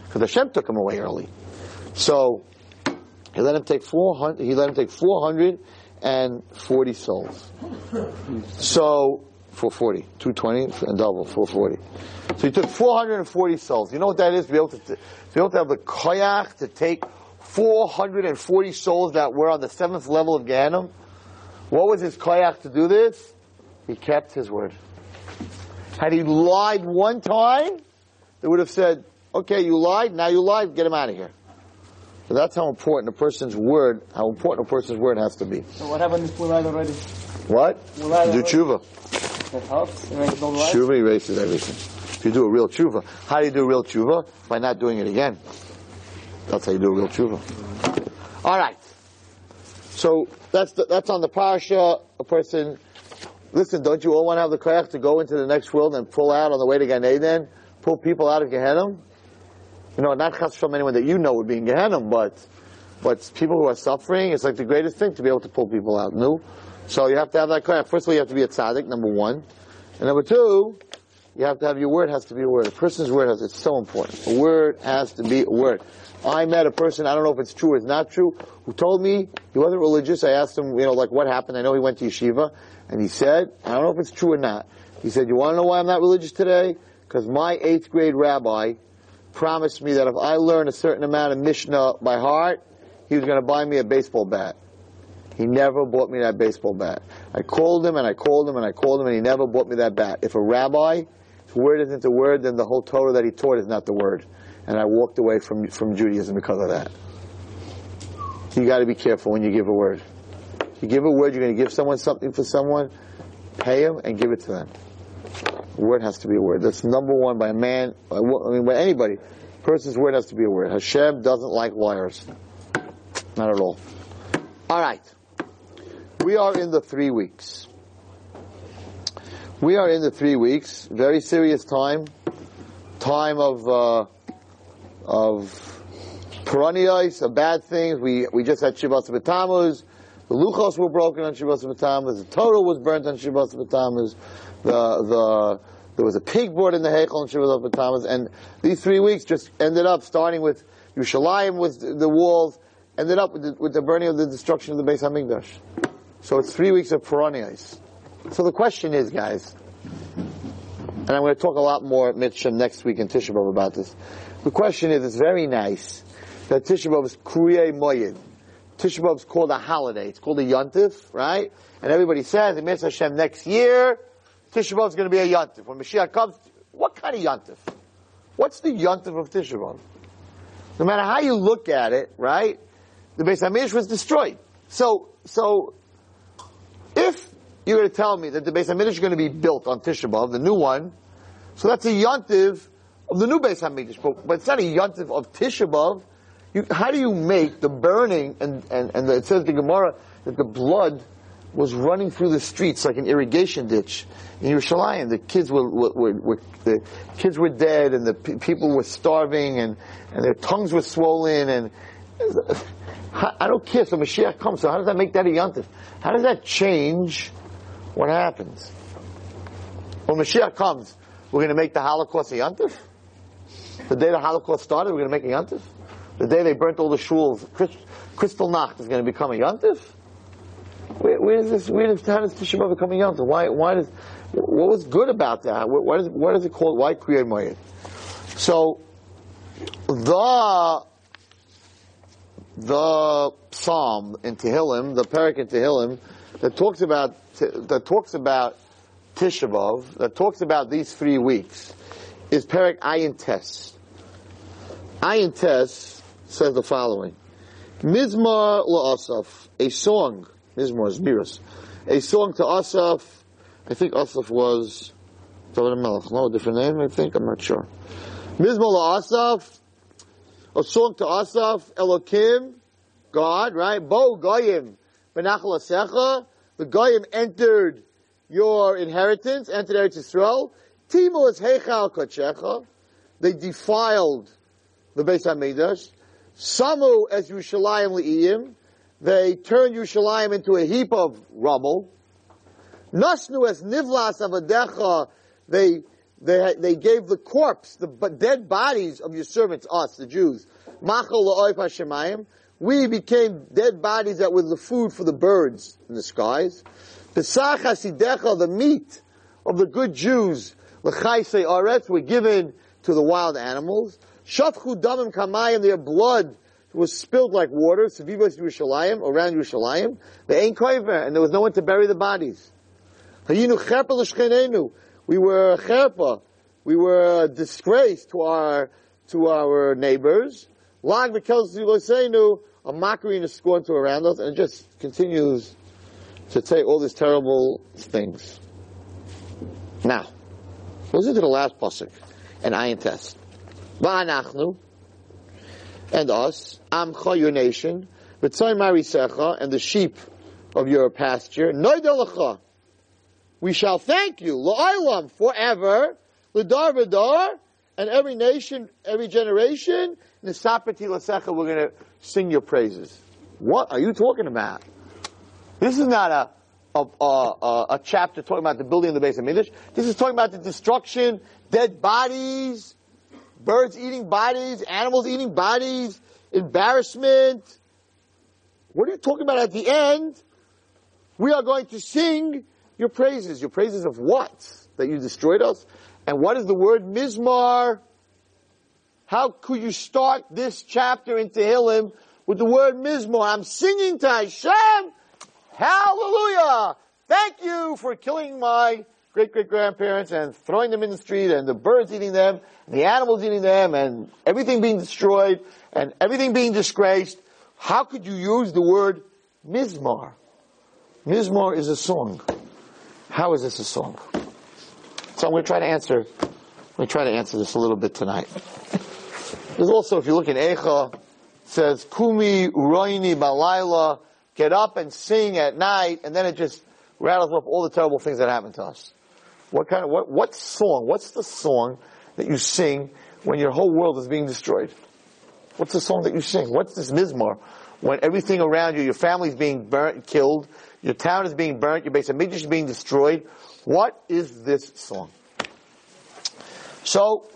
Because Hashem took him away early. So, he let him take 400, he let him take 440 souls. So, 440, 220 and double, 440. So he took 440 souls. You know what that is? To be able to, to be able to have the koyach to take 440 souls that were on the seventh level of Ganem. What was his koyach to do this? He kept his word. Had he lied one time, they would have said, okay, you lied, now you lied, get him out of here. So that's how important a person's word, how important a person's word has to be. So what happened if we lied already? What? We lied Do already. tshuva. Helps. Tshuva erases everything. If you do a real tshuva. How do you do a real tshuva? By not doing it again. That's how you do a real tshuva. Alright. So, that's the, that's on the parasha. A person, listen, don't you all want to have the koyach to go into the next world and pull out on the way to Gan Eden? Pull people out of Gehenna? You know, not chas from anyone that you know would be in Gehenna, but, but people who are suffering, it's like the greatest thing to be able to pull people out. No? So you have to have that koyach. First of all, you have to be a tzaddik, number one. And number two, you have to have your word has to be a word. A person's word has, it's so important. A word has to be a word. I met a person, I don't know if it's true or it's not true, who told me he wasn't religious. I asked him, you know, like what happened. I know he went to yeshiva. And he said, I don't know if it's true or not. He said, you want to know why I'm not religious today? Because my eighth grade rabbi promised me that if I learn a certain amount of Mishnah by heart, he was going to buy me a baseball bat. He never bought me that baseball bat. I called him and I called him and I called him and he never bought me that bat. If a rabbi if word isn't a word, then the whole Torah that he taught is not the word. And I walked away from, from Judaism because of that. You gotta be careful when you give a word. If you give a word, you're gonna give someone something for someone, pay them and give it to them. A word has to be a word. That's number one by a man, I mean by anybody. A person's word has to be a word. Hashem doesn't like liars. Not at all. Alright. We are in the three weeks. We are in the three weeks. Very serious time. Time of, uh, of puraniyos, of bad things. We, we just had Shivat B'Tammuz. The Luchos were broken on Shivat B'Tammuz. The Torah was burnt on Shivat B'Tammuz. The, the, there was a pig board in the Heichel on Shivat B'Tammuz. And these three weeks just ended up starting with Yerushalayim with the walls, ended up with the, with the burning of the destruction of the Beis Hamikdash. So it's three weeks of puraniyos. So the question is, guys, and I'm going to talk a lot more at Mitcham next week in Tisha B'Av about this. The question is, it's very nice that Tisha B'Av is Kriya Moyed. Tisha B'Av is called a holiday. It's called a Yontif, right? And everybody says, in Mitzvah Hashem next year, Tisha B'Av is going to be a Yontif. When Mashiach comes, what kind of Yontif? What's the Yontif of Tisha B'Av? No matter how you look at it, right? The Beis Hamikdash was destroyed. So, so, you're going to tell me that the Beis Hamikdash is going to be built on Tisha B'Av, the new one, so that's a Yontiv of the new Beis Hamikdash, but, but it's not a Yontiv of Tisha B'Av. You, how do you make the burning, and, and, and the, it says the Gemara that the blood was running through the streets like an irrigation ditch in Yerushalayim. The kids were, were, were, were the kids were dead, and the pe- people were starving, and, and their tongues were swollen, and I don't care. So Mashiach comes. So how does that make that a yontif? How does that change what happens? When Mashiach comes, we're going to make the Holocaust a yontif. The day the Holocaust started, we're going to make a yontif. The day they burnt all the shuls, Kristallnacht is going to become a yontif. Where, where is this? Where how does Tisha B'av become a yontif? Why? Why does? What was good about that? What, what is? What is it called? Why create Moed? So the the psalm in Tehillim, the perek in Tehillim, that talks about that talks about Tisha B'av, that talks about these three weeks, is perek Ayin Tes. Ayin Tes says the following: Mizmar la'asaf, a song. Mizmar is miras, a song to Asaf. I think Asaf was David Melech. No, a different name. I think I'm not sure. Mizmar la'asaf a song to Asaf, Elokim, God, right? Bo Goyim, B'nachalasecha. The Goyim entered your inheritance, entered Eretz Yisrael. Timul is Heichal Kodshecha. They defiled the Beis HaMikdash. Samu as Yerushalayim Le'iyim. They turned Yerushalayim into a heap of rubble. Nasnu as Nivlas Avadecha. They they, they gave the corpse, the dead bodies of your servants, us, the Jews. We became dead bodies that were the food for the birds in the skies. The Sakasideka, the meat of the good Jews, l'chaysei aretz, were given to the wild animals. Shafchu damim kamayim, their blood was spilled like water, sevivos Yerushalayim, around Yerushalayim. They ain't koiver, and there was no one to bury the bodies. Hayinu we were cherpa. We were a disgrace to our, to our neighbors. Lag v'kel a mockery and a scorn to around us, and it just continues to say all these terrible things. Now, listen to the last pasuk, an Ayin Tes. Va'anachnu, and us, amcha, your nation, v'tzoy marisecha, and the sheep of your pasture, noidelacha, we shall thank you, la'olam, forever, l'dar v'dar, and every nation, every generation, nisapati l'secha, we're going to sing your praises. What are you talking about? This is not a, a, a, a chapter talking about the building of the base of Hamikdash. This is talking about the destruction, dead bodies, birds eating bodies, animals eating bodies, embarrassment. What are you talking about at the end? We are going to sing your praises. Your praises of what? That you destroyed us? And what is the word mizmar? How could you start this chapter in Tehillim with the word mizmar? I'm singing to Hashem. Hallelujah! Thank you for killing my great great grandparents and throwing them in the street and the birds eating them and the animals eating them and everything being destroyed and everything being disgraced. How could you use the word mizmar? Mizmar is a song. How is this a song? So I'm going to try to answer. I'm going to try to answer this a little bit tonight. There's also, if you look in Echa, says Kumi Uroini Balayla, get up and sing at night, and then it just rattles off all the terrible things that happened to us. What kind of what what song? What's the song that you sing when your whole world is being destroyed? What's the song that you sing? What's this mizmar? When everything around you, your family's being burnt, killed, your town is being burnt, your base of is being destroyed. What is this song? So,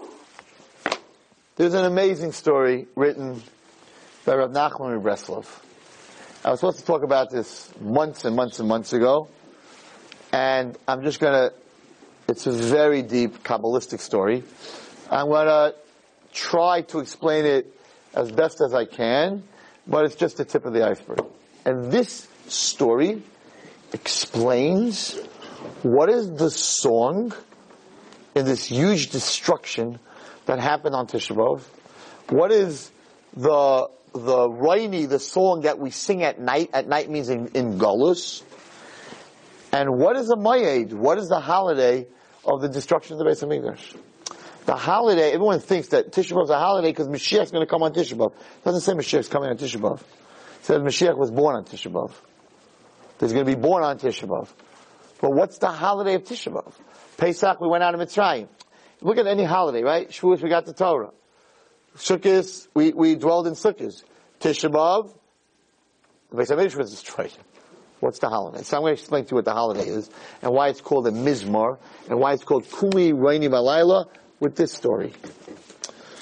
there's an amazing story written by Rav Nachman of Breslov. I was supposed to talk about this months and months and months ago, and I'm just gonna it's a very deep Kabbalistic story. I'm to try to explain it as best as I can, but it's just the tip of the iceberg. And this story explains what is the song in this huge destruction that happened on Tisha B'Av. What is the the rainy, the song that we sing at night? At night means in, in Gullus. And what is a Mayed? What is the holiday of the destruction of the Beis Hamikdash. The holiday, everyone thinks that Tisha B'Av is a holiday because Mashiach is going to come on Tisha B'Av. It doesn't say Mashiach is coming on Tisha B'Av. It says Mashiach was born on Tisha B'Av. He's going to be born on Tisha B'Av. But what's the holiday of Tisha B'Av? Pesach, we went out of Mitzrayim. Look at any holiday, right? Shavuos, we got the Torah. Sukkot, we, we dwelled in Sukkot. Tisha B'Av, the Beis Hamikdash was destroyed. What's the holiday? So I'm going to explain to you what the holiday is and why it's called a mizmar and why it's called Kumi Raini Malayla with this story.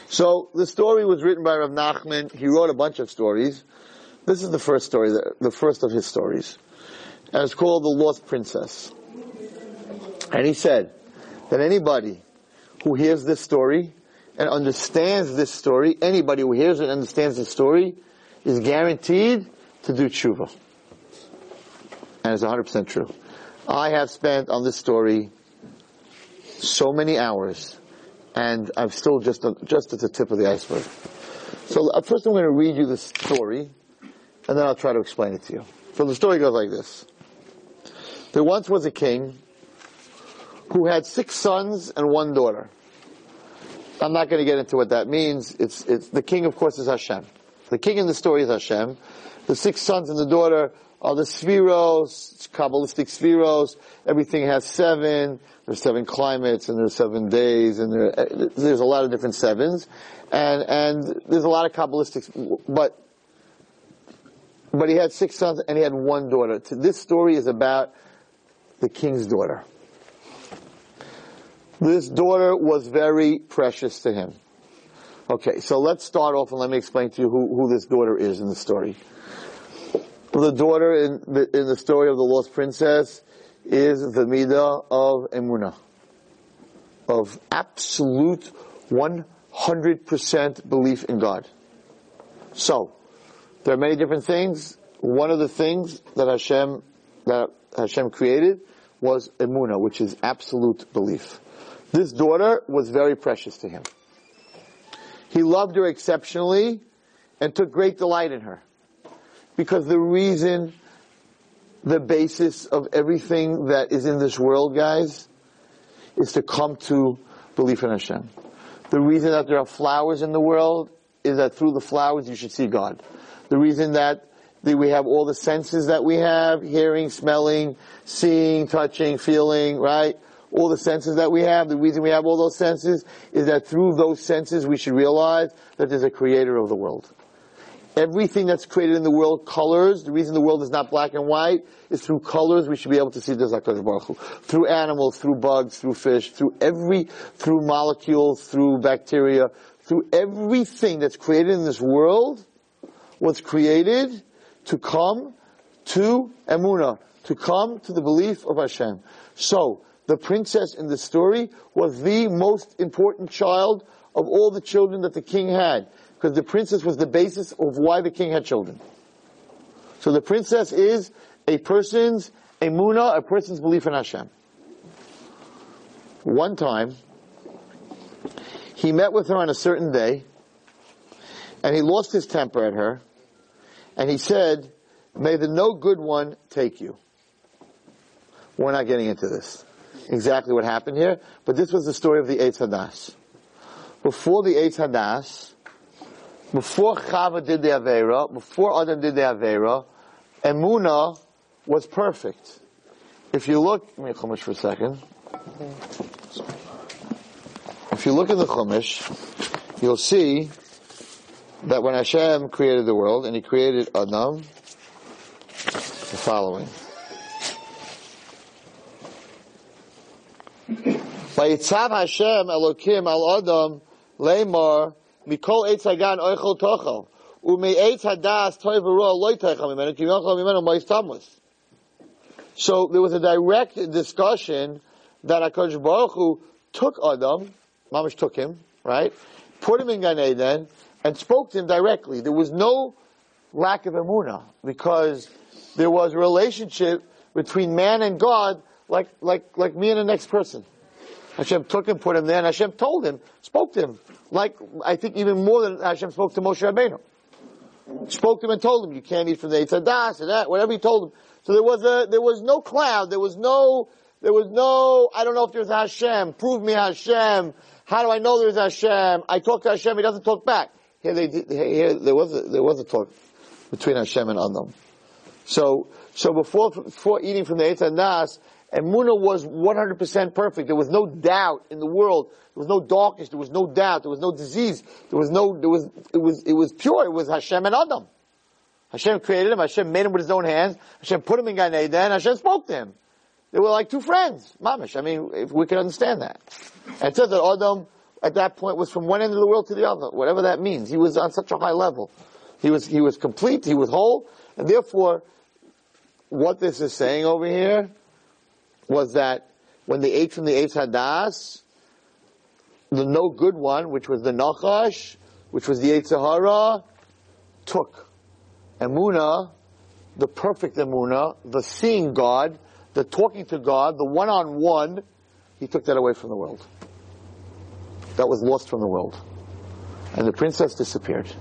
So the story was written by Rav Nachman. He wrote a bunch of stories. This is the first story, the first of his stories. And it's called The Lost Princess. And he said that anybody who hears this story and understands this story, anybody who hears and understands the story is guaranteed to do tshuva and it's 100% true. I have spent on this story so many hours, and I'm still just just at the tip of the iceberg. So uh, first, I'm going to read you the story, and then I'll try to explain it to you. So the story goes like this: There once was a king who had six sons and one daughter. I'm not going to get into what that means. It's it's the king, of course, is Hashem. The king in the story is Hashem. The six sons and the daughter are the sefiros, Kabbalistic sefiros. Everything has seven. There's seven climates and there's seven days and there, there's a lot of different sevens. And, and there's a lot of Kabbalistic, but, but he had six sons and he had one daughter. This story is about the king's daughter. This daughter was very precious to him. Okay, so let's start off and let me explain to you who, who this daughter is in the story. The daughter in the, in the story of the lost princess is the midah of emuna, of absolute 100% belief in God. So, there are many different things. One of the things that Hashem, that Hashem created was emuna, which is absolute belief. This daughter was very precious to him. He loved her exceptionally and took great delight in her. Because the reason, the basis of everything that is in this world, guys, is to come to belief in Hashem. The reason that there are flowers in the world is that through the flowers you should see God. The reason that we have all the senses that we have, hearing, smelling, seeing, touching, feeling, right? All the senses that we have, the reason we have all those senses is that through those senses we should realize that there's a creator of the world. Everything that's created in the world, colors, the reason the world is not black and white is through colors we should be able to see the HaKadosh Baruch Hu. Through animals, through bugs, through fish, through every, through molecules, through bacteria, through everything that's created in this world what's created to come to Emuna, to come to the belief of Hashem. So, the princess in the story was the most important child of all the children that the king had because the princess was the basis of why the king had children. So the princess is a person's emuna, a person's belief in Hashem. one time, he met with her on a certain day, and he lost his temper at her, and he said, May the no good one take you. We're not getting into this. Exactly what happened here, but this was the story of the Eitz Hadas. Before the Eitz Hadas, before Chava did the Avera, before Adam did the Avera, Emuna was perfect. If you look, let me a Chumash for a second. If you look in the Chumash, you'll see that when Hashem created the world and He created Adam, the following. Vayitzav Hashem Elokim al Adam Lemar Mikol Hagan Hadas Toy Mimenu Mimenu Mois Tamus So there was a direct discussion that HaKadosh Baruch Hu took Adam, Mamish took him, right? Put him in Gan Eden and spoke to him directly. There was no lack of emuna because there was a relationship between man and God like, like, like me and the next person. Hashem took him, put him there, and Hashem told him, spoke to him, like, I think even more than Hashem spoke to Moshe Rabbeinu. Spoke to him and told him, you can't eat from the Eitz Hadas and that, whatever he told him. So there was a, there was no cloud, there was no, there was no, I don't know if there's Hashem, prove me Hashem, how do I know there's Hashem? I talk to Hashem, he doesn't talk back. Here they here, there was a, there was a talk between Hashem and Adam. So, so before, before eating from the Eitz Nas, Emuna was 100% perfect. There was no doubt in the world. There was no darkness. There was no doubt. There was no disease. There was no, there was, it was, it was pure. It was Hashem and Adam. Hashem created him. Hashem made him with his own hands. Hashem put him in Gan Eden. Hashem spoke to him. They were like two friends. Mamish. I mean, if we can understand that. And it says that Adam, at that point, was from one end of the world to the other. Whatever that means. He was on such a high level. He was, he was complete. He was whole. And therefore, what this is saying over here, was that when they ate from the Eitz Hadas, the no good one, which was the Nachash, which was the Yetzer Hara, took Emuna, the perfect Emuna, the seeing God, the talking to God, the one-on-one, he took that away from the world. That was lost from the world. And the princess disappeared.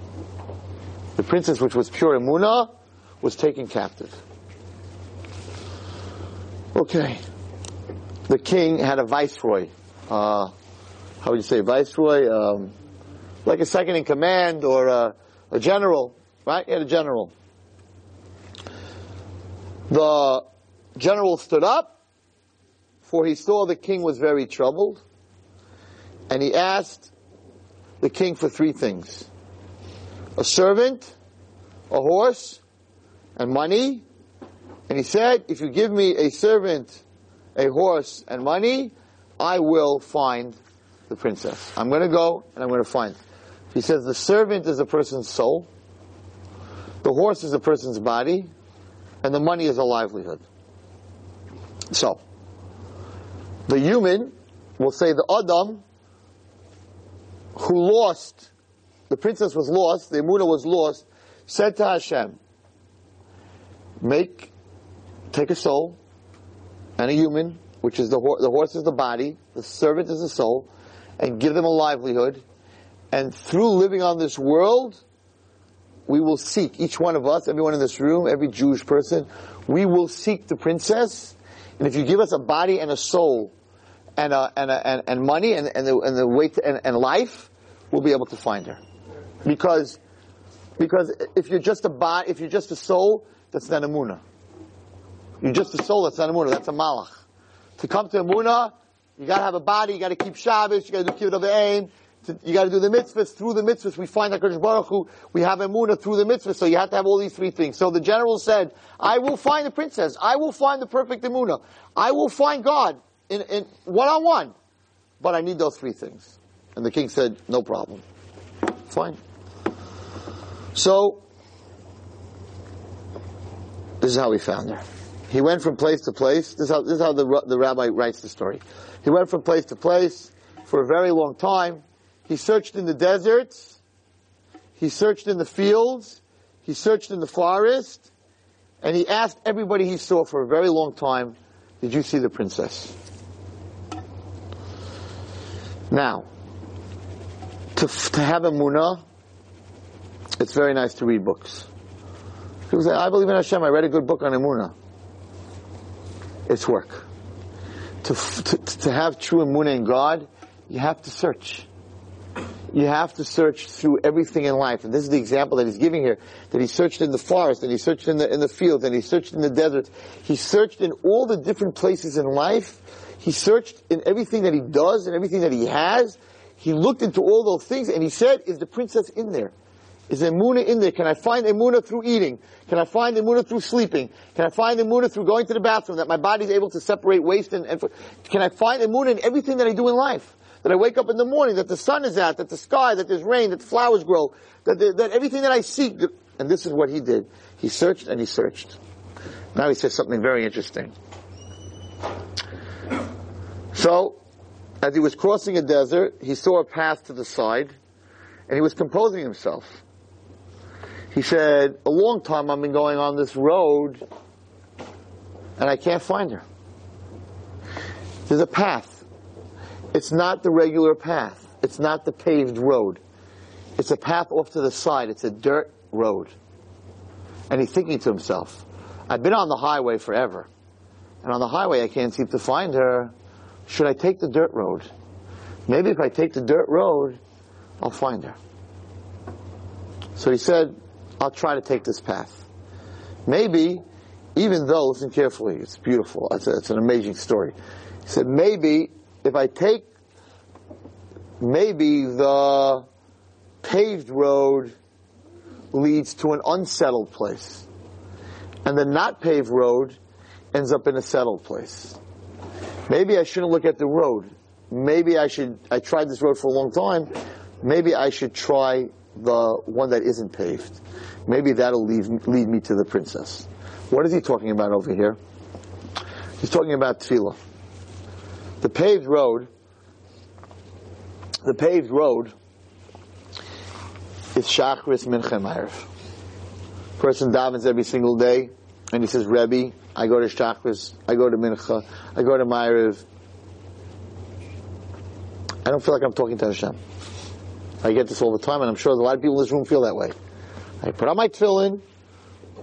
The princess, which was pure Emuna, was taken captive. Okay the king had a viceroy. Uh, how would you say viceroy? Um, like a second in command or a, a general, right? He had a general. The general stood up, for he saw the king was very troubled, and he asked the king for three things. A servant, a horse, and money. And he said, if you give me a servant, a horse and money, I will find the princess. I'm going to go and I'm going to find. He says the servant is a person's soul, the horse is a person's body, and the money is a livelihood. So, the human will say the Adam who lost, the princess was lost, the Emuna was lost, said to Hashem, make, take a soul, and a human, which is the, the horse is the body, the servant is the soul, and give them a livelihood. And through living on this world, we will seek, each one of us, everyone in this room, every Jewish person, we will seek the princess. And if you give us a body and a soul, and, a, and, a, and, and, money and, and the, and the weight and, and life, we'll be able to find her. Because, because if you're just a body, if you're just a soul, that's not emunah. You're just a soul, that's not Emuna, that's a Malach. To come to Emuna, you gotta have a body, you gotta keep Shabbos, you gotta do kibud av you gotta do the mitzvahs, through the mitzvahs we find HaKadosh Baruch Hu, we have Emuna through the mitzvahs, so you have to have all these three things. So the general said, I will find the princess, I will find the perfect Emuna, I will find God in, one-on-one, but I need those three things. And the king said, no problem. Fine. So, this is how we found her. He went from place to place. This is how, this is how the, the rabbi writes the story. He went from place to place for a very long time. He searched in the deserts. He searched in the fields. He searched in the forest. And he asked everybody he saw for a very long time, did you see the princess? Now, to, to have emunah, it's very nice to read books. People say, I believe in Hashem, I read a good book on emunah. It's work. To, to, to have true emunah in God, you have to search. You have to search through everything in life. And this is the example that he's giving here. That he searched in the forest, and he searched in the, in the fields, and he searched in the desert. He searched in all the different places in life. He searched in everything that he does and everything that he has. He looked into all those things, and he said, is the princess in there? Is Emuna in there? Can I find Emuna through eating? Can I find Emuna through sleeping? Can I find Emuna through going to the bathroom that my body is able to separate waste and, and can I find Emuna in everything that I do in life? that I wake up in the morning, that the sun is out, that the sky, that there's rain, that the flowers grow, that, the, that everything that I seek, and this is what he did. He searched and he searched. Now he says something very interesting. So, as he was crossing a desert, he saw a path to the side, and he was composing himself. He said, a long time I've been going on this road, and I can't find her. There's a path. It's not the regular path. It's not the paved road. It's a path off to the side. It's a dirt road. And he's thinking to himself, I've been on the highway forever. And on the highway I can't seem to find her. Should I take the dirt road? Maybe if I take the dirt road, I'll find her. So he said, I'll try to take this path. Maybe, even though, listen carefully, it's beautiful. It's, a, it's an amazing story. He said, maybe if I take maybe the paved road leads to an unsettled place, and the not paved road ends up in a settled place. Maybe I shouldn't look at the road. Maybe I should, I tried this road for a long time. Maybe I should try the one that isn't paved. Maybe that'll lead, lead me to the princess. What is he talking about over here? He's talking about tefillah. The paved road, the paved road is Shachris Mincha Ma'ariv. Person davens every single day, and he says, Rebbe, I go to Shachris, I go to Mincha, I go to Ma'ariv. I don't feel like I'm talking to Hashem. I get this all the time, and I'm sure a lot of people in this room feel that way. I put on my tefillin,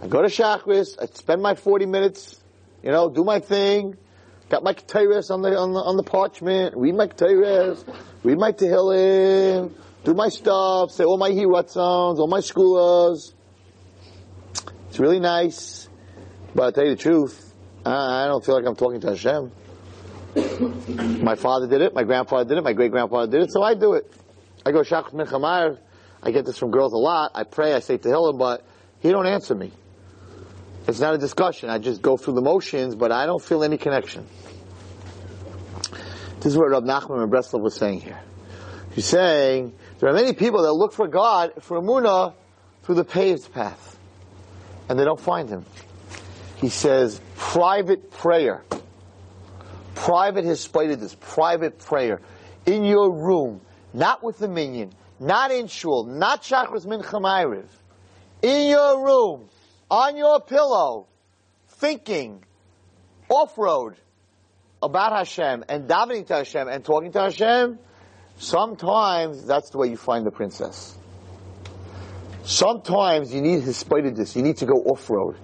I go to Shachris, I spend my 40 minutes, you know, do my thing, Got my Ketores on the, on the, on the parchment, read my Ketores, read my Tehillim, do my stuff, say all my Hiratzons, all my Skulas. It's really nice, but I tell you the truth, I, don't feel like I'm talking to Hashem. my father did it, my grandfather did it, my great grandfather did it, so I do it. I go Shach Minchamayr, I get this from girls a lot, I pray, I say Tehillim, but he don't answer me. It's not a discussion. I just go through the motions, but I don't feel any connection. This is what Rab Nachman and Breslov was saying here. He's saying there are many people that look for God, for Amunah, through the paved path, and they don't find Him. He says private prayer, private this private prayer in your room, not with the minyan, not in shul, not Shachris min chamayriv, in your room on your pillow, thinking off road about Hashem and davening to Hashem and talking to Hashem, sometimes that's the way you find the princess. Sometimes you need his this. You need to go off road.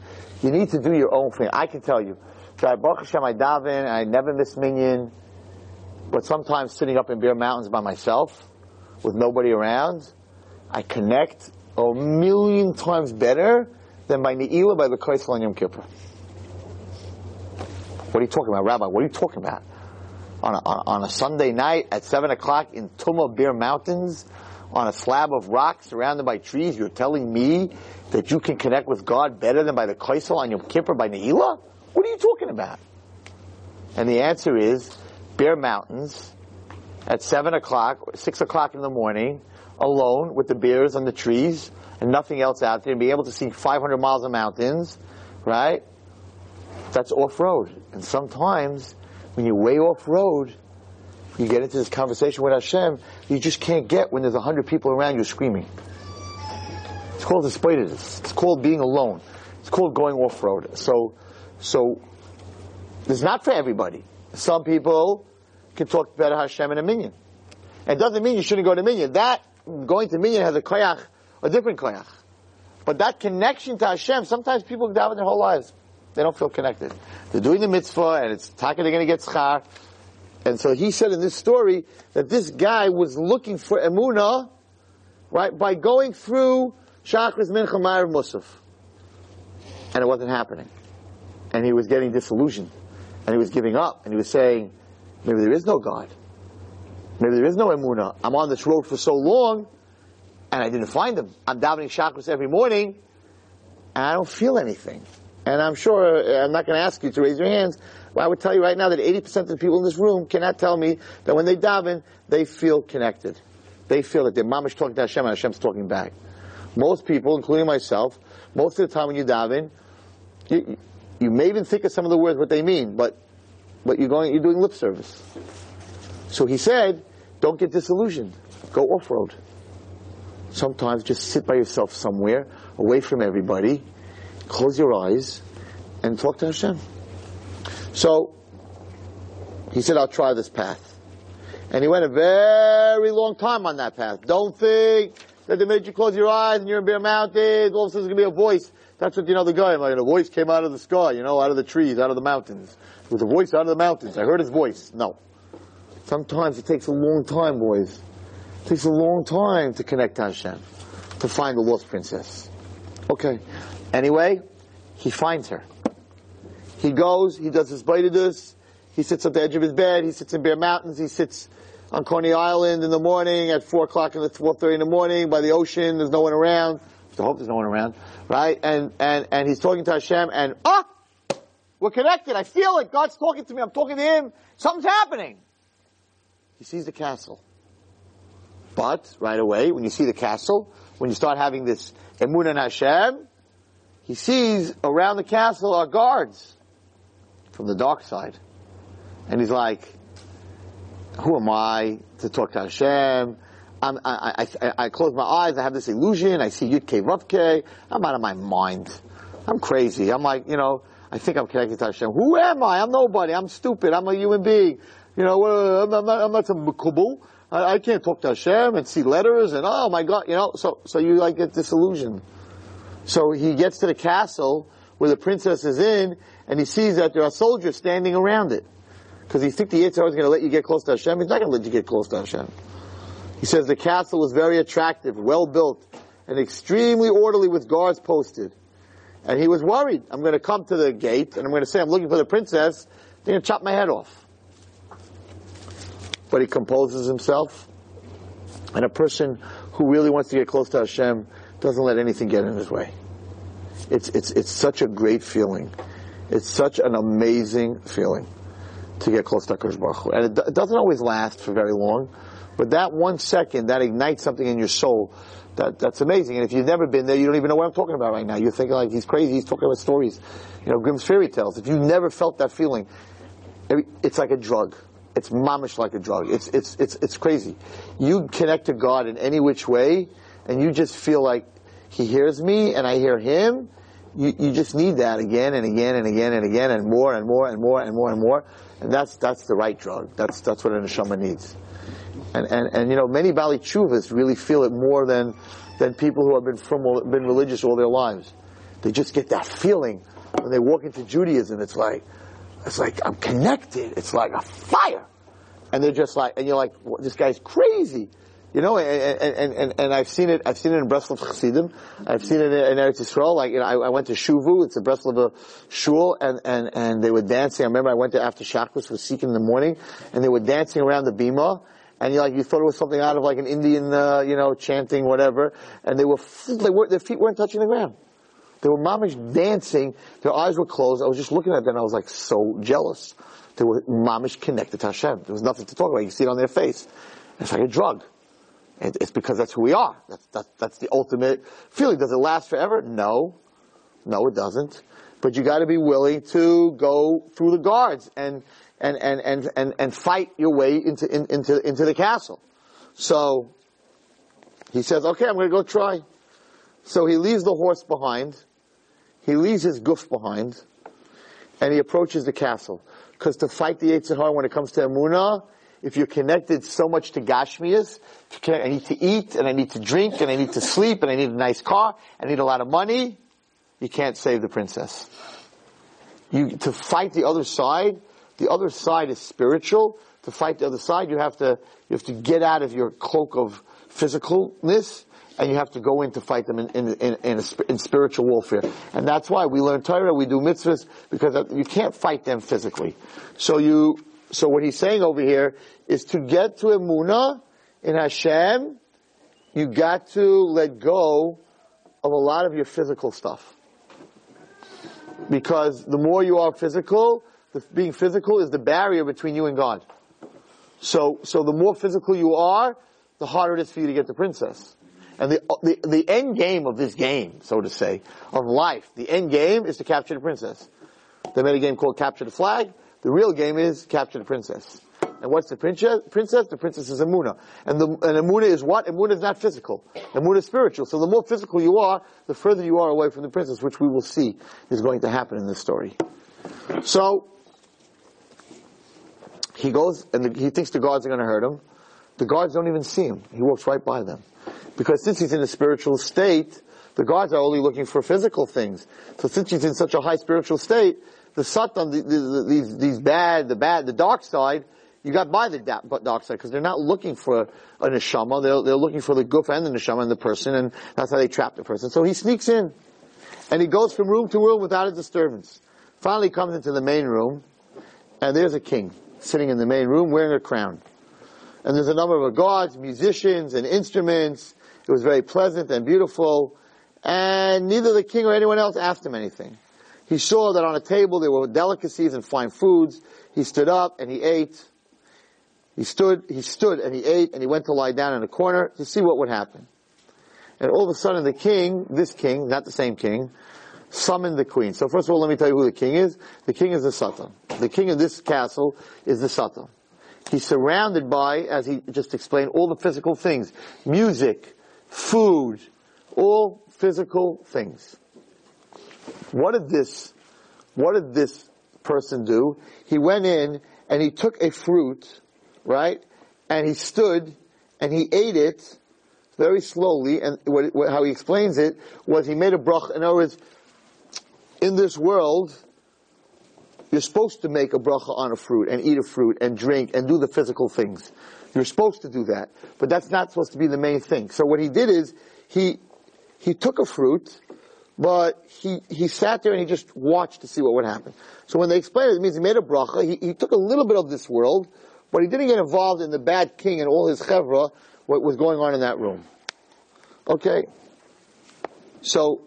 You need to do your own thing. I can tell you. So I Baruch Hashem, I daven, I never miss minyan. But sometimes sitting up in Bear Mountains by myself, with nobody around, I connect a million times better than by Ne'ilah by the Kaisel on Yom Kippur. What are you talking about, Rabbi? What are you talking about? On a, on a Sunday night at 7 o'clock in Tumah Bear Mountains, on a slab of rock surrounded by trees, you're telling me that you can connect with God better than by the Kaisel on Yom Kippur by Ne'ilah? What are you talking about? And the answer is Bear Mountains at 7 o'clock, 6 o'clock in the morning, alone with the bears on the trees, and nothing else out there and be able to see 500 miles of mountains, right? That's off-road. And sometimes when you're way off-road, you get into this conversation with Hashem, you just can't get when there's a 100 people around you screaming. It's called hisbodedus. It's called being alone. It's called going off-road. So, so, it's not for everybody. Some people can talk better Hashem in a minyan. It doesn't mean you shouldn't go to minyan. That, going to minyan has a koyach, a different koyach. But that connection to Hashem, sometimes people daven their whole lives. They don't feel connected. They're doing the mitzvah and it's taka they're going to get schar. And so he said in this story that this guy was looking for emuna, right, by going through Shachris Mincha Ma'ariv Musaf. And it wasn't happening. And he was getting disillusioned. And he was giving up. And he was saying, maybe there is no God. Maybe there is no emuna. I'm on this road for so long, and I didn't find him. I'm davening Shachris every morning, and I don't feel anything. And I'm sure, uh, I'm not going to ask you to raise your hands, but I would tell you right now that 80% of the people in this room cannot tell me that when they daven, they feel connected. They feel that their mom is talking to Hashem and Hashem's talking back. Most people, including myself, most of the time when you daven, you, you may even think of some of the words what they mean, but but you're going you're doing lip service. So he said, don't get disillusioned. Go off road. Sometimes just sit by yourself somewhere, away from everybody, close your eyes, and talk to Hashem. So he said, I'll try this path. And he went a very long time on that path. Don't think that the minute you close your eyes and you're in Bear Mountains, all of a sudden there's going to be a voice. That's what, you know, the guy, like, a voice came out of the sky, you know, out of the trees, out of the mountains. It was a voice out of the mountains. I heard his voice. No. Sometimes it takes a long time, boys. It takes a long time to connect to Hashem, to find the lost princess. Okay. Anyway, he finds her. He goes, he does his hisbodedus, he sits at the edge of his bed, he sits in Bear Mountains, he sits on Coney Island in the morning at 4 o'clock in the 4.30 in the morning by the ocean, there's no one around. I hope there's no one around, right? And, and, and he's talking to Hashem and, ah! We're connected. I feel it. God's talking to me. I'm talking to Him. Something's happening. He sees the castle. But, right away, when you see the castle, when you start having this Emun and Hashem, he sees around the castle are guards from the dark side. And he's like, who am I to talk to Hashem? I'm, I, I, I, close my eyes, I have this illusion, I see Yud K Vav K, I'm out of my mind. I'm crazy. I'm like, you know, I think I'm connected to Hashem. Who am I? I'm nobody. I'm stupid. I'm a human being. You know, I'm, not, I'm not some kubul. I, I, can't talk to Hashem and see letters and oh my God, you know. So, so you like get disillusioned. So he gets to the castle where the princess is in, and he sees that there are soldiers standing around it. Because he thinks the Yitzhak is going to let you get close to Hashem. He's not going to let you get close to Hashem. He says the castle was very attractive, well built, and extremely orderly with guards posted. And he was worried. I'm going to come to the gate and I'm going to say I'm looking for the princess. They're going to chop my head off. But he composes himself. And a person who really wants to get close to Hashem doesn't let anything get in his way. It's, it's, it's such a great feeling. It's such an amazing feeling to get close to HaKadosh Baruch Hu. And it, it doesn't always last for very long. But that one second, that ignites something in your soul that, that's amazing. And if you've never been there, you don't even know what I'm talking about right now. You're thinking like, he's crazy, he's talking about stories. You know, Grimm's fairy tales. If you've never felt that feeling, it's like a drug. It's mamish like a drug. It's, it's, it's, it's crazy. You connect to God in any which way, and you just feel like He hears me and I hear Him. You, you just need that again and again and again and again and more and more and more and more and more. And that's, that's the right drug. That's, that's what a neshama needs. And, and, and you know, many Bali Chuvas really feel it more than, than people who have been from, been religious all their lives. They just get that feeling when they walk into Judaism. It's like, it's like, I'm connected. It's like a fire. And they're just like, and you're like, this guy's crazy. You know, and, and, and, I've seen it, I've seen it in Breslov Chassidim. I've seen it in Eretz Yisrael. Like, you know, I, I went to Shuvu, it's a Breslov shul, and, and, and they were dancing. I remember I went to after Shacharis for Seeking in the morning, and they were dancing around the bima, and you like you thought it was something out of like an Indian, uh, you know, chanting whatever, and they were they were their feet weren't touching the ground. They were mamish dancing. Their eyes were closed. I was just looking at them. and I was like so jealous. They were mamish connected to Hashem. There was nothing to talk about. You see it on their face. It's like a drug. It's because that's who we are. That's, that's, that's the ultimate feeling. Does it last forever? No. No, it doesn't. But you gotta be willing to go through the guards and, and, and, and, and, and fight your way into, in, into, into the castle. So, he says, okay, I'm gonna go try. So he leaves the horse behind, he leaves his guf behind, and he approaches the castle. Because to fight the Yetzer Hara when it comes to Emunah, if you're connected so much to Gashmias, I need to eat, and I need to drink, and I need to sleep, and I need a nice car, I need a lot of money, you can't save the princess. You, to fight the other side, the other side is spiritual. To fight the other side, you have to, you have to get out of your cloak of physicalness, and you have to go in to fight them in, in, in, in, a in spiritual warfare. And that's why we learn Torah, we do mitzvahs, because you can't fight them physically. So you, so what he's saying over here is to get to Emunah in Hashem, you got to let go of a lot of your physical stuff. Because the more you are physical, the, being physical is the barrier between you and God. So, so the more physical you are, the harder it is for you to get the princess. And the, the, the end game of this game, so to say, of life, the end game is to capture the princess. They made a game called Capture the Flag. The real game is Capture the Princess. And what's the princess? The princess is Emuna. And the, and Emuna is what? Emuna is not physical. Emuna is spiritual. So the more physical you are, the further you are away from the princess, which we will see is going to happen in this story. So, he goes and the, he thinks the guards are going to hurt him. The guards don't even see him. He walks right by them. Because since he's in a spiritual state, the guards are only looking for physical things. So since he's in such a high spiritual state, the satan, the, the, the, these, these bad, the bad, the dark side, you got by the da- dark side because they're not looking for a neshama. They're, they're looking for the guf and the neshama and the person, and that's how they trap the person. So he sneaks in, and he goes from room to room without a disturbance. Finally, comes into the main room, and there's a king sitting in the main room wearing a crown. And there's a number of guards, musicians, and instruments. It was very pleasant and beautiful. And neither the king or anyone else asked him anything. He saw that on a table there were delicacies and fine foods. He stood up and he ate. He stood, he stood and he ate and he went to lie down in a corner to see what would happen. And all of a sudden the king, this king, not the same king, summoned the queen. So first of all, let me tell you who the king is. The king is the Satan. The king of this castle is the Satan. He's surrounded by, as he just explained, all the physical things. Music, food, all physical things. What did this, what did this person do? He went in and he took a fruit, right? And he stood and he ate it very slowly. And what, what, how he explains it was he made a brach. In other words, in this world, you're supposed to make a bracha on a fruit and eat a fruit and drink and do the physical things. You're supposed to do that. But that's not supposed to be the main thing. So what he did is, he, he took a fruit, but he, he sat there and he just watched to see what would happen. So when they explained it, it means he made a bracha, he, he took a little bit of this world, but he didn't get involved in the bad king and all his chevra, what was going on in that room. Okay? So,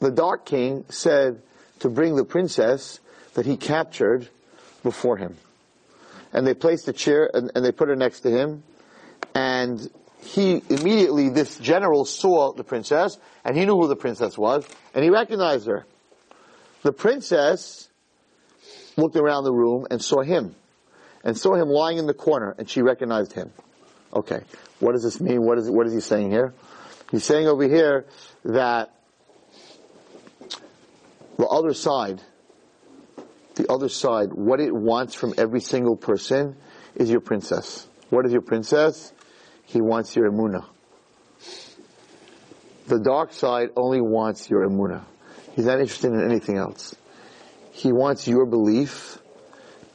the dark king said to bring the princess that he captured before him. And they placed a chair and, and, they put her next to him. And he immediately, this general saw the princess and he knew who the princess was and he recognized her. The princess looked around the room and saw him and saw him lying in the corner and she recognized him. Okay. What does this mean? What is, what is he saying here? He's saying over here that the other side, the other side, what it wants from every single person is your princess. What is your princess? He wants your emuna. The dark side only wants your emuna. He's not interested in anything else. He wants your belief,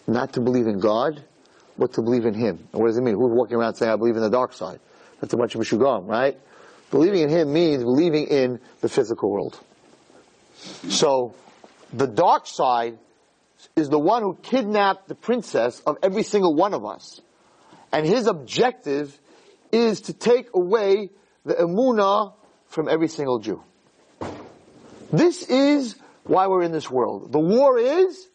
not to believe in God, but to believe in Him. And what does it mean? Who's walking around saying, I believe in the dark side? That's a bunch of Meshugam, right? Believing in Him means believing in the physical world. So, the dark side is the one who kidnapped the princess of every single one of us. And his objective is to take away the emuna from every single Jew. This is why we're in this world. The war is,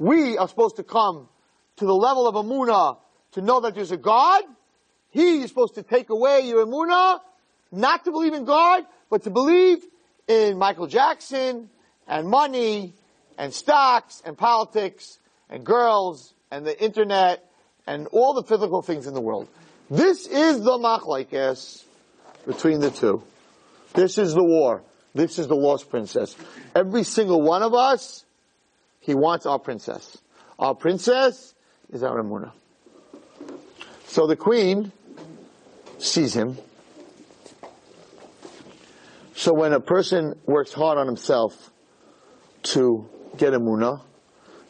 we are supposed to come to the level of emuna to know that there's a God. He is supposed to take away your emuna, not to believe in God, but to believe in Michael Jackson and money and stocks and politics and girls and the internet and all the physical things in the world. This is the machlokes between the two. This is the war. This is the lost princess. Every single one of us, he wants our princess. Our princess is our emuna. So the queen sees him. So when a person works hard on himself to get emuna,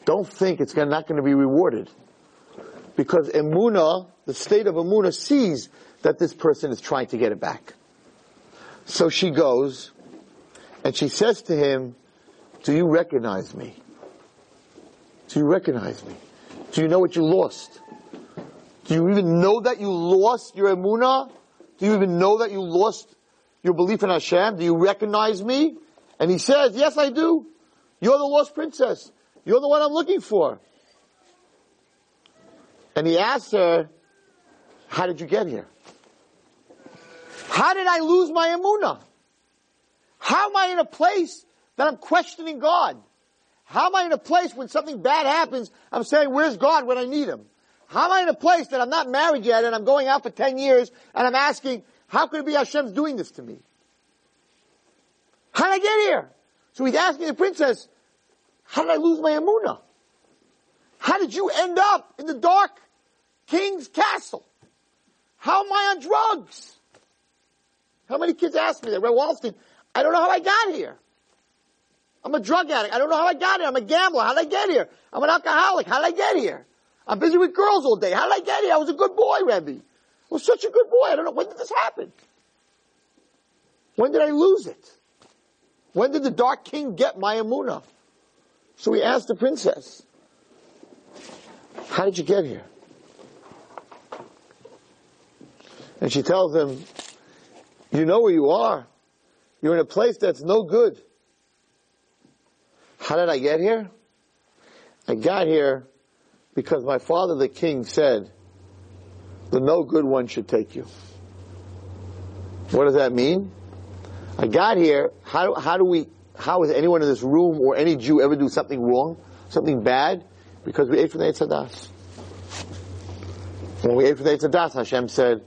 don't think it's not going to be rewarded. Because emuna, the state of emuna sees that this person is trying to get it back. So she goes and she says to him, do you recognize me? Do you recognize me? Do you know what you lost? Do you even know that you lost your emuna? Do you even know that you lost your belief in Hashem? Do you recognize me? And he says, yes, I do. You're the lost princess. You're the one I'm looking for. And he asks her, how did you get here? How did I lose my emuna? How am I in a place that I'm questioning God? How am I in a place when something bad happens, I'm saying, where's God when I need Him? How am I in a place that I'm not married yet and I'm going out for 10 years and I'm asking, how could it be Hashem's doing this to me? How did I get here? So he's asking the princess, how did I lose my emuna? How did you end up in the dark king's castle? How am I on drugs? How many kids ask me that? Reb Wallerstein, I don't know how I got here. I'm a drug addict. I don't know how I got here. I'm a gambler. How did I get here? I'm an alcoholic. How did I get here? I'm busy with girls all day. How did I get here? I was a good boy, Rebbe. I was such a good boy. I don't know. When did this happen? When did I lose it? When did the Dark King get my emuna? So he asked the princess, how did you get here? And she tells him, you know where you are. You're in a place that's no good. How did I get here? I got here because my father the king said, the no good one should take you. What does that mean? I got here, how, how do we, how is anyone in this room or any Jew ever do something wrong, something bad? Because we ate from the Eitz Hadas. When we ate from the Eitz Hadas, Hashem said,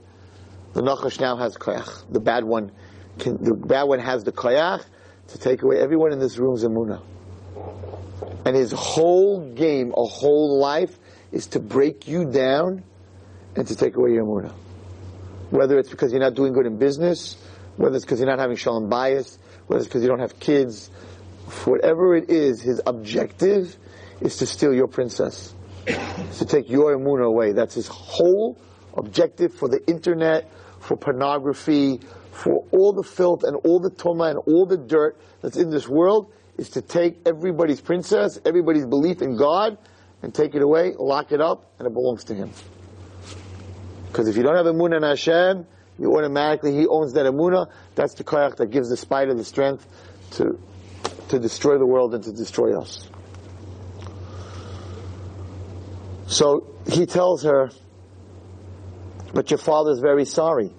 the Nachash now has koyach. The bad one, can, the bad one has the koyach to take away everyone in this room's emuna. And his whole game, a whole life, is to break you down and to take away your emuna. Whether it's because you're not doing good in business, whether it's because you're not having shalom bayis, whether it's because you don't have kids, whatever it is, his objective is to steal your princess. to take your emuna away. That's his whole objective for the internet, for pornography, for all the filth and all the toma and all the dirt that's in this world is to take everybody's princess, everybody's belief in God, and take it away, lock it up, and it belongs to Him. Because if you don't have emunah in Hashem, you automatically, He owns that emunah. That's the koyach that gives the spider the strength to, to destroy the world and to destroy us. So he tells her, but your father is very sorry.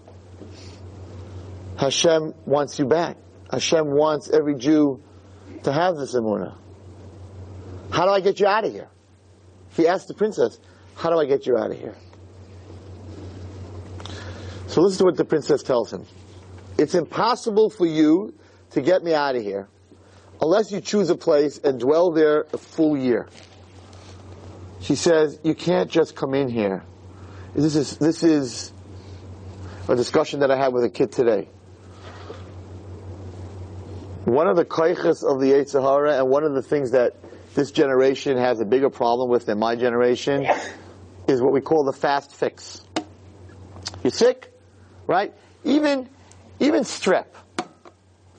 Hashem wants you back. Hashem wants every Jew to have this emunah. How do I get you out of here? He asked the princess, how do I get you out of here? So listen to what the princess tells him. It's impossible for you to get me out of here unless you choose a place and dwell there a full year. She says, you can't just come in here. This is, this is a discussion that I had with a kid today. One of the koiches of the Yetzer Hara, and one of the things that this generation has a bigger problem with than my generation, is what we call the fast fix. You're sick, right? Even, even strep.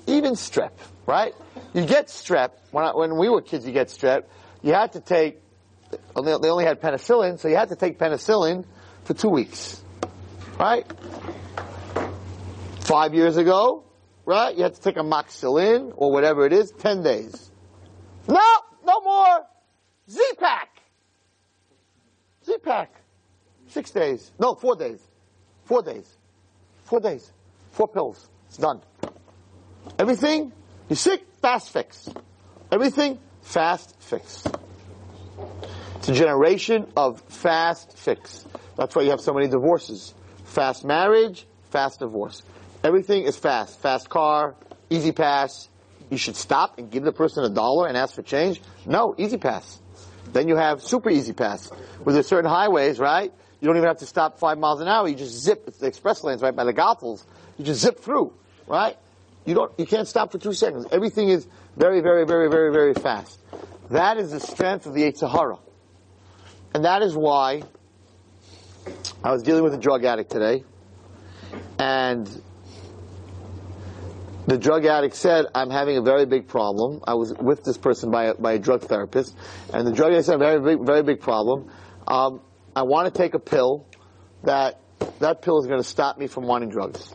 Even strep, right? You get strep. When, I, when we were kids, you get strep. You had to take, they only had penicillin, so you had to take penicillin for two weeks. Right? Five years ago, right? You had to take amoxicillin or whatever it is, 10 days. No, no more. Z-Pack. Z-Pack. Six days. No, four days. Four days. Four days. Four pills. It's done. Everything, you're sick, fast fix. Everything, fast fix. It's a generation of fast fix. That's why you have so many divorces. Fast marriage, fast divorce. Everything is fast. Fast car, E-ZPass. You should stop and give the person a dollar and ask for change. No, E-ZPass. Then you have super E-ZPass, where there's certain highways, right? You don't even have to stop five miles an hour. You just zip. It's the express lanes right by the Goethals. You just zip through, right? You don't. You can't stop for two seconds. Everything is very, very, very, very, very fast. That is the strength of the Yetzer Hara. And that is why I was dealing with a drug addict today, and the drug addict said, I'm having a very big problem. I was with this person by a, by a drug therapist, and the drug addict said, very big, very big problem. Um, I want to take a pill that that pill is going to stop me from wanting drugs.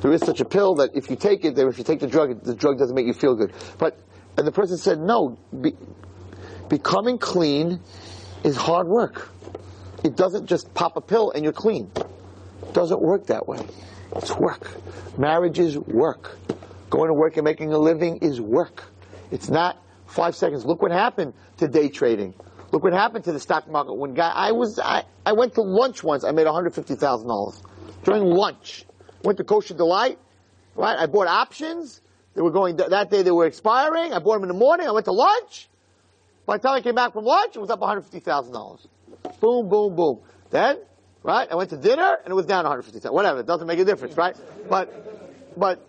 There is such a pill that if you take it, if you take the drug, the drug doesn't make you feel good. But and the person said, no, be, becoming clean is hard work. It doesn't just pop a pill and you're clean. It doesn't work that way. It's work. Marriage is work. Going to work and making a living is work. It's not five seconds. Look what happened to day trading. Look what happened to the stock market when guy I was I, I went to lunch once. I made one hundred fifty thousand dollars during lunch. Went to Kosher Delight. Right, I bought options. They were going that day. They were expiring. I bought them in the morning. I went to lunch. By the time I came back from lunch, it was up one hundred fifty thousand dollars. Boom, boom, boom. Then, right, I went to dinner and it was down one hundred fifty thousand. Whatever, it doesn't make a difference, right? But, but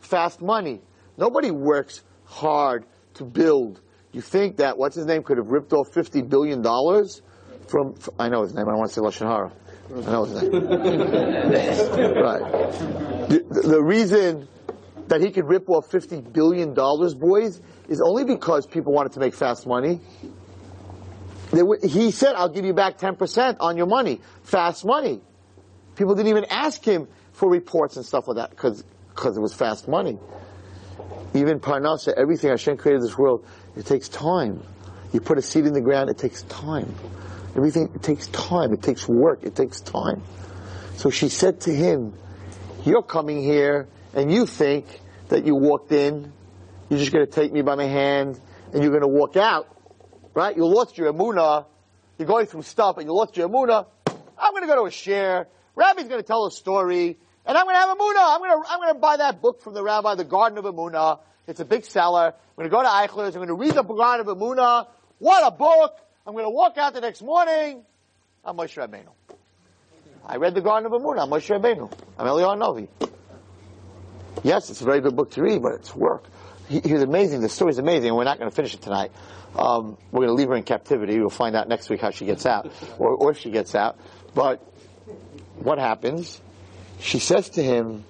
fast money. Nobody works hard to build you think that what's his name could have ripped off fifty billion dollars from, from? I know his name. I don't want to say lashon hara. I know his name. right. The, the reason that he could rip off fifty billion dollars, boys, is only because people wanted to make fast money. He said, "I'll give you back ten percent on your money, fast money." People didn't even ask him for reports and stuff like that because it was fast money. Even Parnasa, everything Hashem created this world, it takes time. You put a seed in the ground, it takes time. Everything, it takes time. It takes work. It takes time. So she said to him, you're coming here and you think that you walked in, you're just going to take me by my hand and you're going to walk out, right? You lost your emuna. You're going through stuff and you lost your emuna. I'm going to go to a shiur. Rabbi's going to tell a story and I'm going to have emuna. I'm going to, I'm going to buy that book from the rabbi, The Garden of Emuna. It's a big seller. I'm going to go to Eichler's. I'm going to read the Garden of Emuna. What a book! I'm going to walk out the next morning. I'm Moshe Rabbeinu. I read the Garden of Emuna. I'm Moshe Rabbeinu. I'm Eliyahu Novi. Yes, it's a very good book to read, but it's work. He, he's amazing. The story's amazing, and we're not going to finish it tonight. Um, we're going to leave her in captivity. We'll find out next week how she gets out, or, or if she gets out. But what happens? She says to him,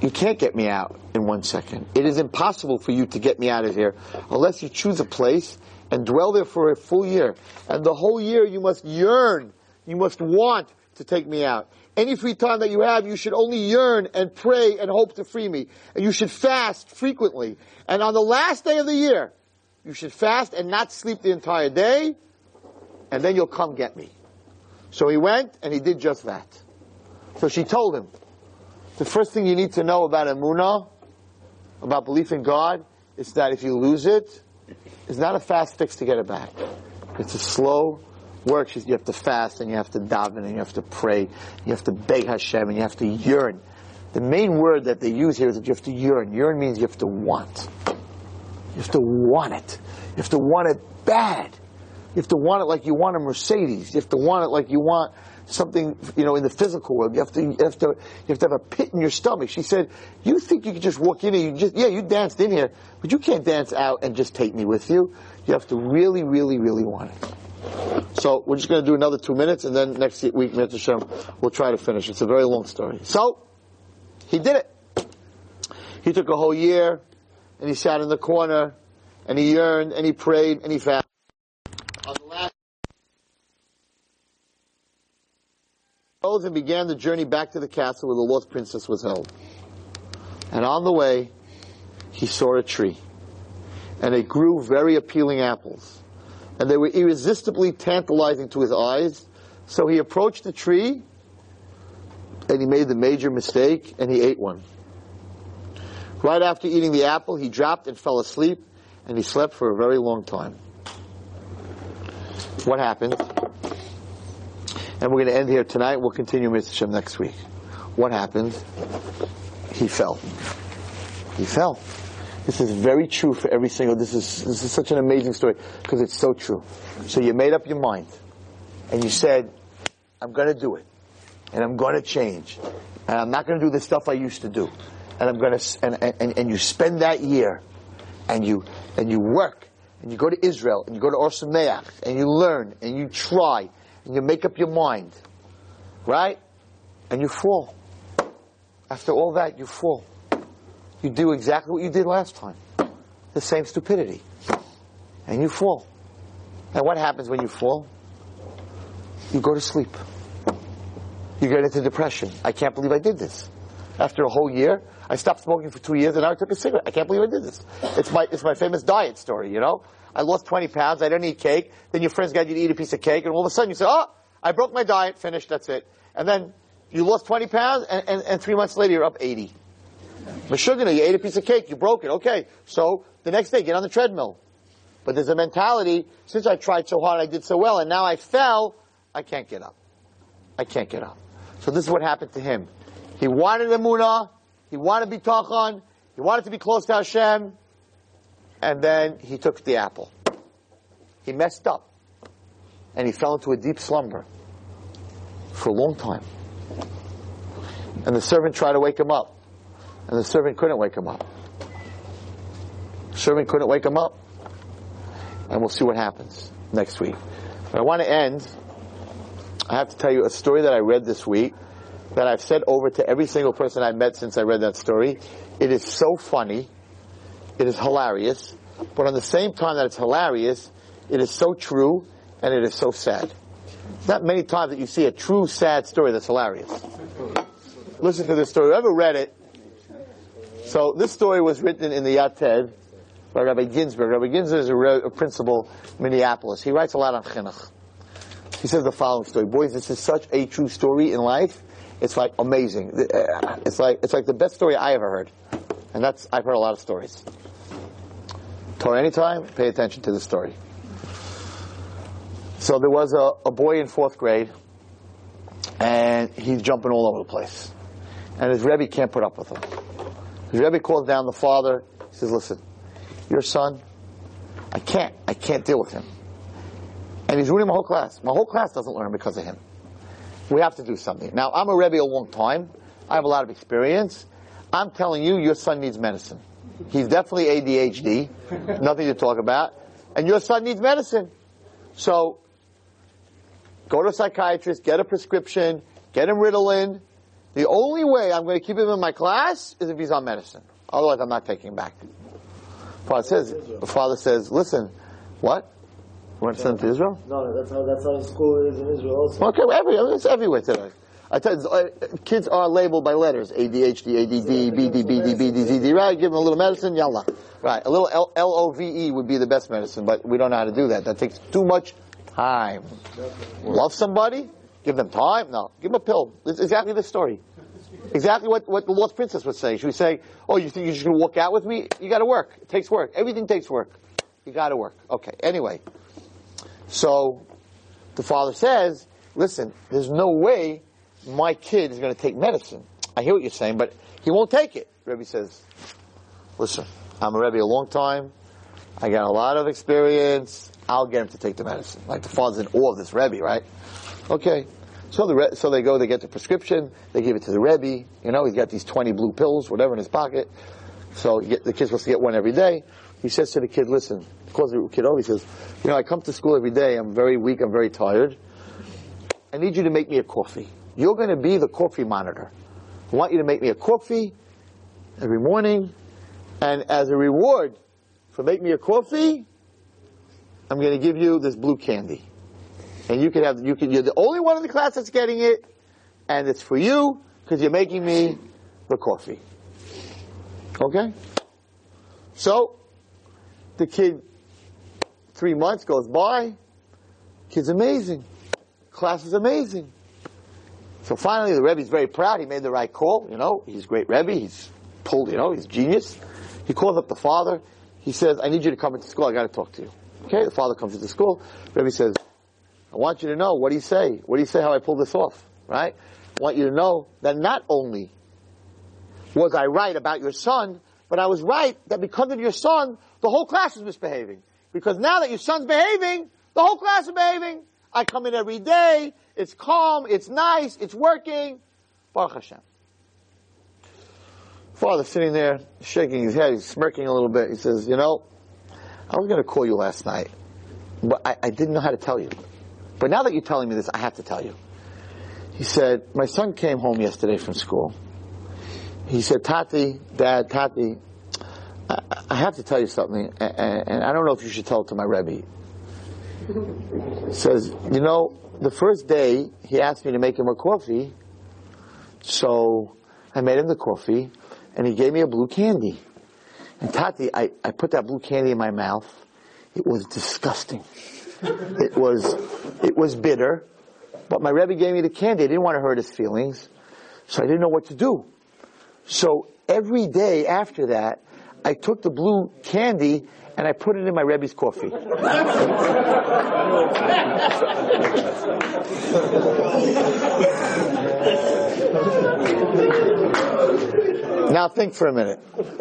you can't get me out in one second. It is impossible for you to get me out of here unless you choose a place and dwell there for a full year. And the whole year you must yearn, you must want to take me out. Any free time that you have, you should only yearn and pray and hope to free me. And you should fast frequently. And on the last day of the year, you should fast and not sleep the entire day, and then you'll come get me. So he went and he did just that. So she told him, the first thing you need to know about Emunah, about belief in God, is that if you lose it, it's not a fast fix to get it back. It's a slow work. You have to fast and you have to daven and you have to pray. You have to beg Hashem and you have to yearn. The main word that they use here is that you have to yearn. Yearn means you have to want. You have to want it. You have to want it bad. You have to want it like you want a Mercedes. You have to want it like you want something, you know, in the physical world. You have to, you have to, you have to have a pit in your stomach. She said, you think you could just walk in here, you just, yeah, you danced in here, but you can't dance out and just take me with you. You have to really, really, really want it. So we're just going to do another two minutes, and then next week, Mr. Shem, we'll try to finish. It's a very long story. So he did it. He took a whole year, and he sat in the corner, and he yearned, and he prayed, and he fasted. On the last rose and began the journey back to the castle where the lost princess was held. And on the way, he saw a tree. And it grew very appealing apples. And they were irresistibly tantalizing to his eyes. So he approached the tree, and he made the major mistake, and he ate one. Right after eating the apple, he dropped and fell asleep, and he slept for a very long time. What happened? And we're going to end here tonight. We'll continue Mr. Shem next week. What happened? He fell. He fell. This is very true for every single. This is this is such an amazing story because it's so true. So you made up your mind, and you said, "I'm going to do it, and I'm going to change, and I'm not going to do the stuff I used to do, and I'm going to." And, and and you spend that year, and you and you work, and you go to Israel, and you go to Ohr Somayach, and you learn, and you try, and you make up your mind, right? And you fall. After all that, you fall you do exactly what you did last time. The same stupidity. And you fall. And what happens when you fall? You go to sleep. You get into depression. I can't believe I did this. After a whole year, I stopped smoking for two years and now I took a cigarette. I can't believe I did this. It's my, it's my famous diet story, you know? I lost 20 pounds, I don't eat cake, then your friends got you to eat a piece of cake, and all of a sudden you say, oh, I broke my diet, finished, that's it. And then you lost 20 pounds, and, and, and three months later you're up 80. Meshugana, you ate a piece of cake, you broke it. Okay, so the next day, get on the treadmill. But there's a mentality, since I tried so hard, I did so well, and now I fell, I can't get up. I can't get up. So this is what happened to him. He wanted Emunah, he wanted Bitachon, he wanted to be close to Hashem, and then he took the apple. He messed up. And he fell into a deep slumber for a long time. And the servant tried to wake him up. And the servant couldn't wake him up. The servant couldn't wake him up. And we'll see what happens next week. But I want to end. I have to tell you a story that I read this week that I've said over to every single person I've met since I read that story. It is so funny. It is hilarious. But on the same time that it's hilarious, it is so true and it is so sad. Not many times that you see a true sad story that's hilarious. Listen to this story. Whoever read it, so this story was written in the Yated by Rabbi Ginsburg. Rabbi Ginsburg is a, a principal in Minneapolis. He writes a lot on chinuch. He says the following story. Boys, this is such a true story in life. It's like amazing. Uh, it's like, it's like the best story I ever heard. And that's, I've heard a lot of stories. Torah anytime, pay attention to the story. So there was a, a boy in fourth grade, and he's jumping all over the place. And his Rebbe can't put up with him. The Rebbe calls down the father. He says, listen, your son, I can't, I can't deal with him. And he's ruining my whole class. My whole class doesn't learn because of him. We have to do something. Now, I'm a Rebbe a long time. I have a lot of experience. I'm telling you, your son needs medicine. He's definitely ADHD. Nothing to talk about. And your son needs medicine. So, go to a psychiatrist, get a prescription, get him Ritalin, the only way I'm going to keep him in my class is if he's on medicine. Otherwise, I'm not taking him back. Father says, the father says, listen, what? You want to send him to Israel? No, that's how that's how school is in Israel also. Okay, well, every, it's everywhere today. I tell you, uh, kids are labeled by letters: ADHD, ADD, BD, BD, BD, ZD. Right? Give them a little medicine, yalla. Right? A little L O V E would be the best medicine, but we don't know how to do that. That takes too much time. Love somebody, Give them time? No. Give them a pill. It's exactly the story. Exactly what, what the Lost Princess was saying. She was saying, oh, you think you're just going to walk out with me? You got to work. It takes work. Everything takes work. You got to work. Okay. Anyway. So, the father says, listen, there's no way my kid is going to take medicine. I hear what you're saying, but he won't take it. Rebbe says, listen, I'm a Rebbe a long time. I got a lot of experience. I'll get him to take the medicine. Like the father's in awe of this Rebbe, right? Okay. So the so they go, they get the prescription, they give it to the Rebbe. You know, he's got these twenty blue pills, whatever, in his pocket. So get, the kid's supposed to get one every day. He says to the kid, "Listen," calls the kid. He says, "You know, I come to school every day. I'm very weak. I'm very tired. I need you to make me a coffee. You're going to be the coffee monitor. I want you to make me a coffee every morning, and as a reward for making me a coffee, I'm going to give you this blue candy." And you can have you can you're the only one in the class that's getting it, and it's for you because you're making me the coffee. Okay. So the kid, three months goes by. Kid's amazing. Class is amazing. So finally, the Rebbe's very proud. He made the right call. You know, he's a great Rebbe. He's pulled. You know, he's genius. He calls up the father. He says, "I need you to come into school. I got to talk to you." Okay. The father comes into school. Rebbe says, I want you to know, what do you say? What do you say how I pulled this off? Right? I want you to know that not only was I right about your son, but I was right that because of your son, the whole class is misbehaving. Because now that your son's behaving, the whole class is behaving. I come in every day, it's calm, it's nice, it's working. Baruch Hashem. Father sitting there, shaking his head, he's smirking a little bit. He says, you know, I was going to call you last night, but I, I didn't know how to tell you. But now that you're telling me this, I have to tell you. He said, my son came home yesterday from school. He said, Tati, Dad, Tati, I, I have to tell you something, and, and I don't know if you should tell it to my Rebbe. He says, you know, the first day he asked me to make him a coffee, so I made him the coffee, and he gave me a blue candy. And Tati, I, I put that blue candy in my mouth. It was disgusting. It was, it was bitter. But my Rebbe gave me the candy. I didn't want to hurt his feelings. So I didn't know what to do. So every day after that, I took the blue candy and I put it in my Rebbe's coffee. now think for a minute. Who needed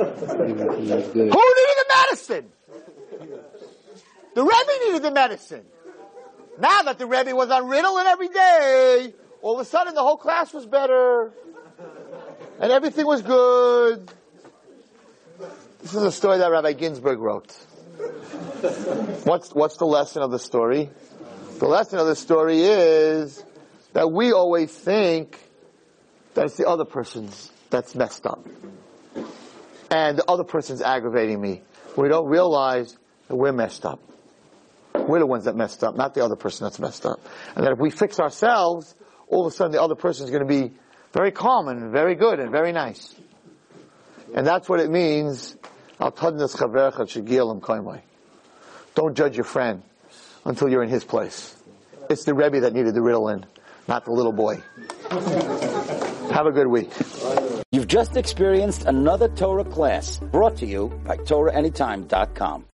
the medicine? The Rebbe needed the medicine. Now that the Rebbe was on Ritalin every day, all of a sudden the whole class was better. And everything was good. This is a story that Rabbi Ginsburg wrote. What's, what's the lesson of the story? The lesson of the story is that we always think that it's the other person's that's messed up. And the other person's aggravating me. We don't realize that we're messed up. We're the ones that messed up, not the other person that's messed up. And that if we fix ourselves, all of a sudden the other person is going to be very calm and very good and very nice. And that's what it means. Don't judge your friend until you're in his place. It's the Rebbe that needed the Ritalin, not the little boy. Have a good week. You've just experienced another Torah class brought to you by TorahAnytime.com.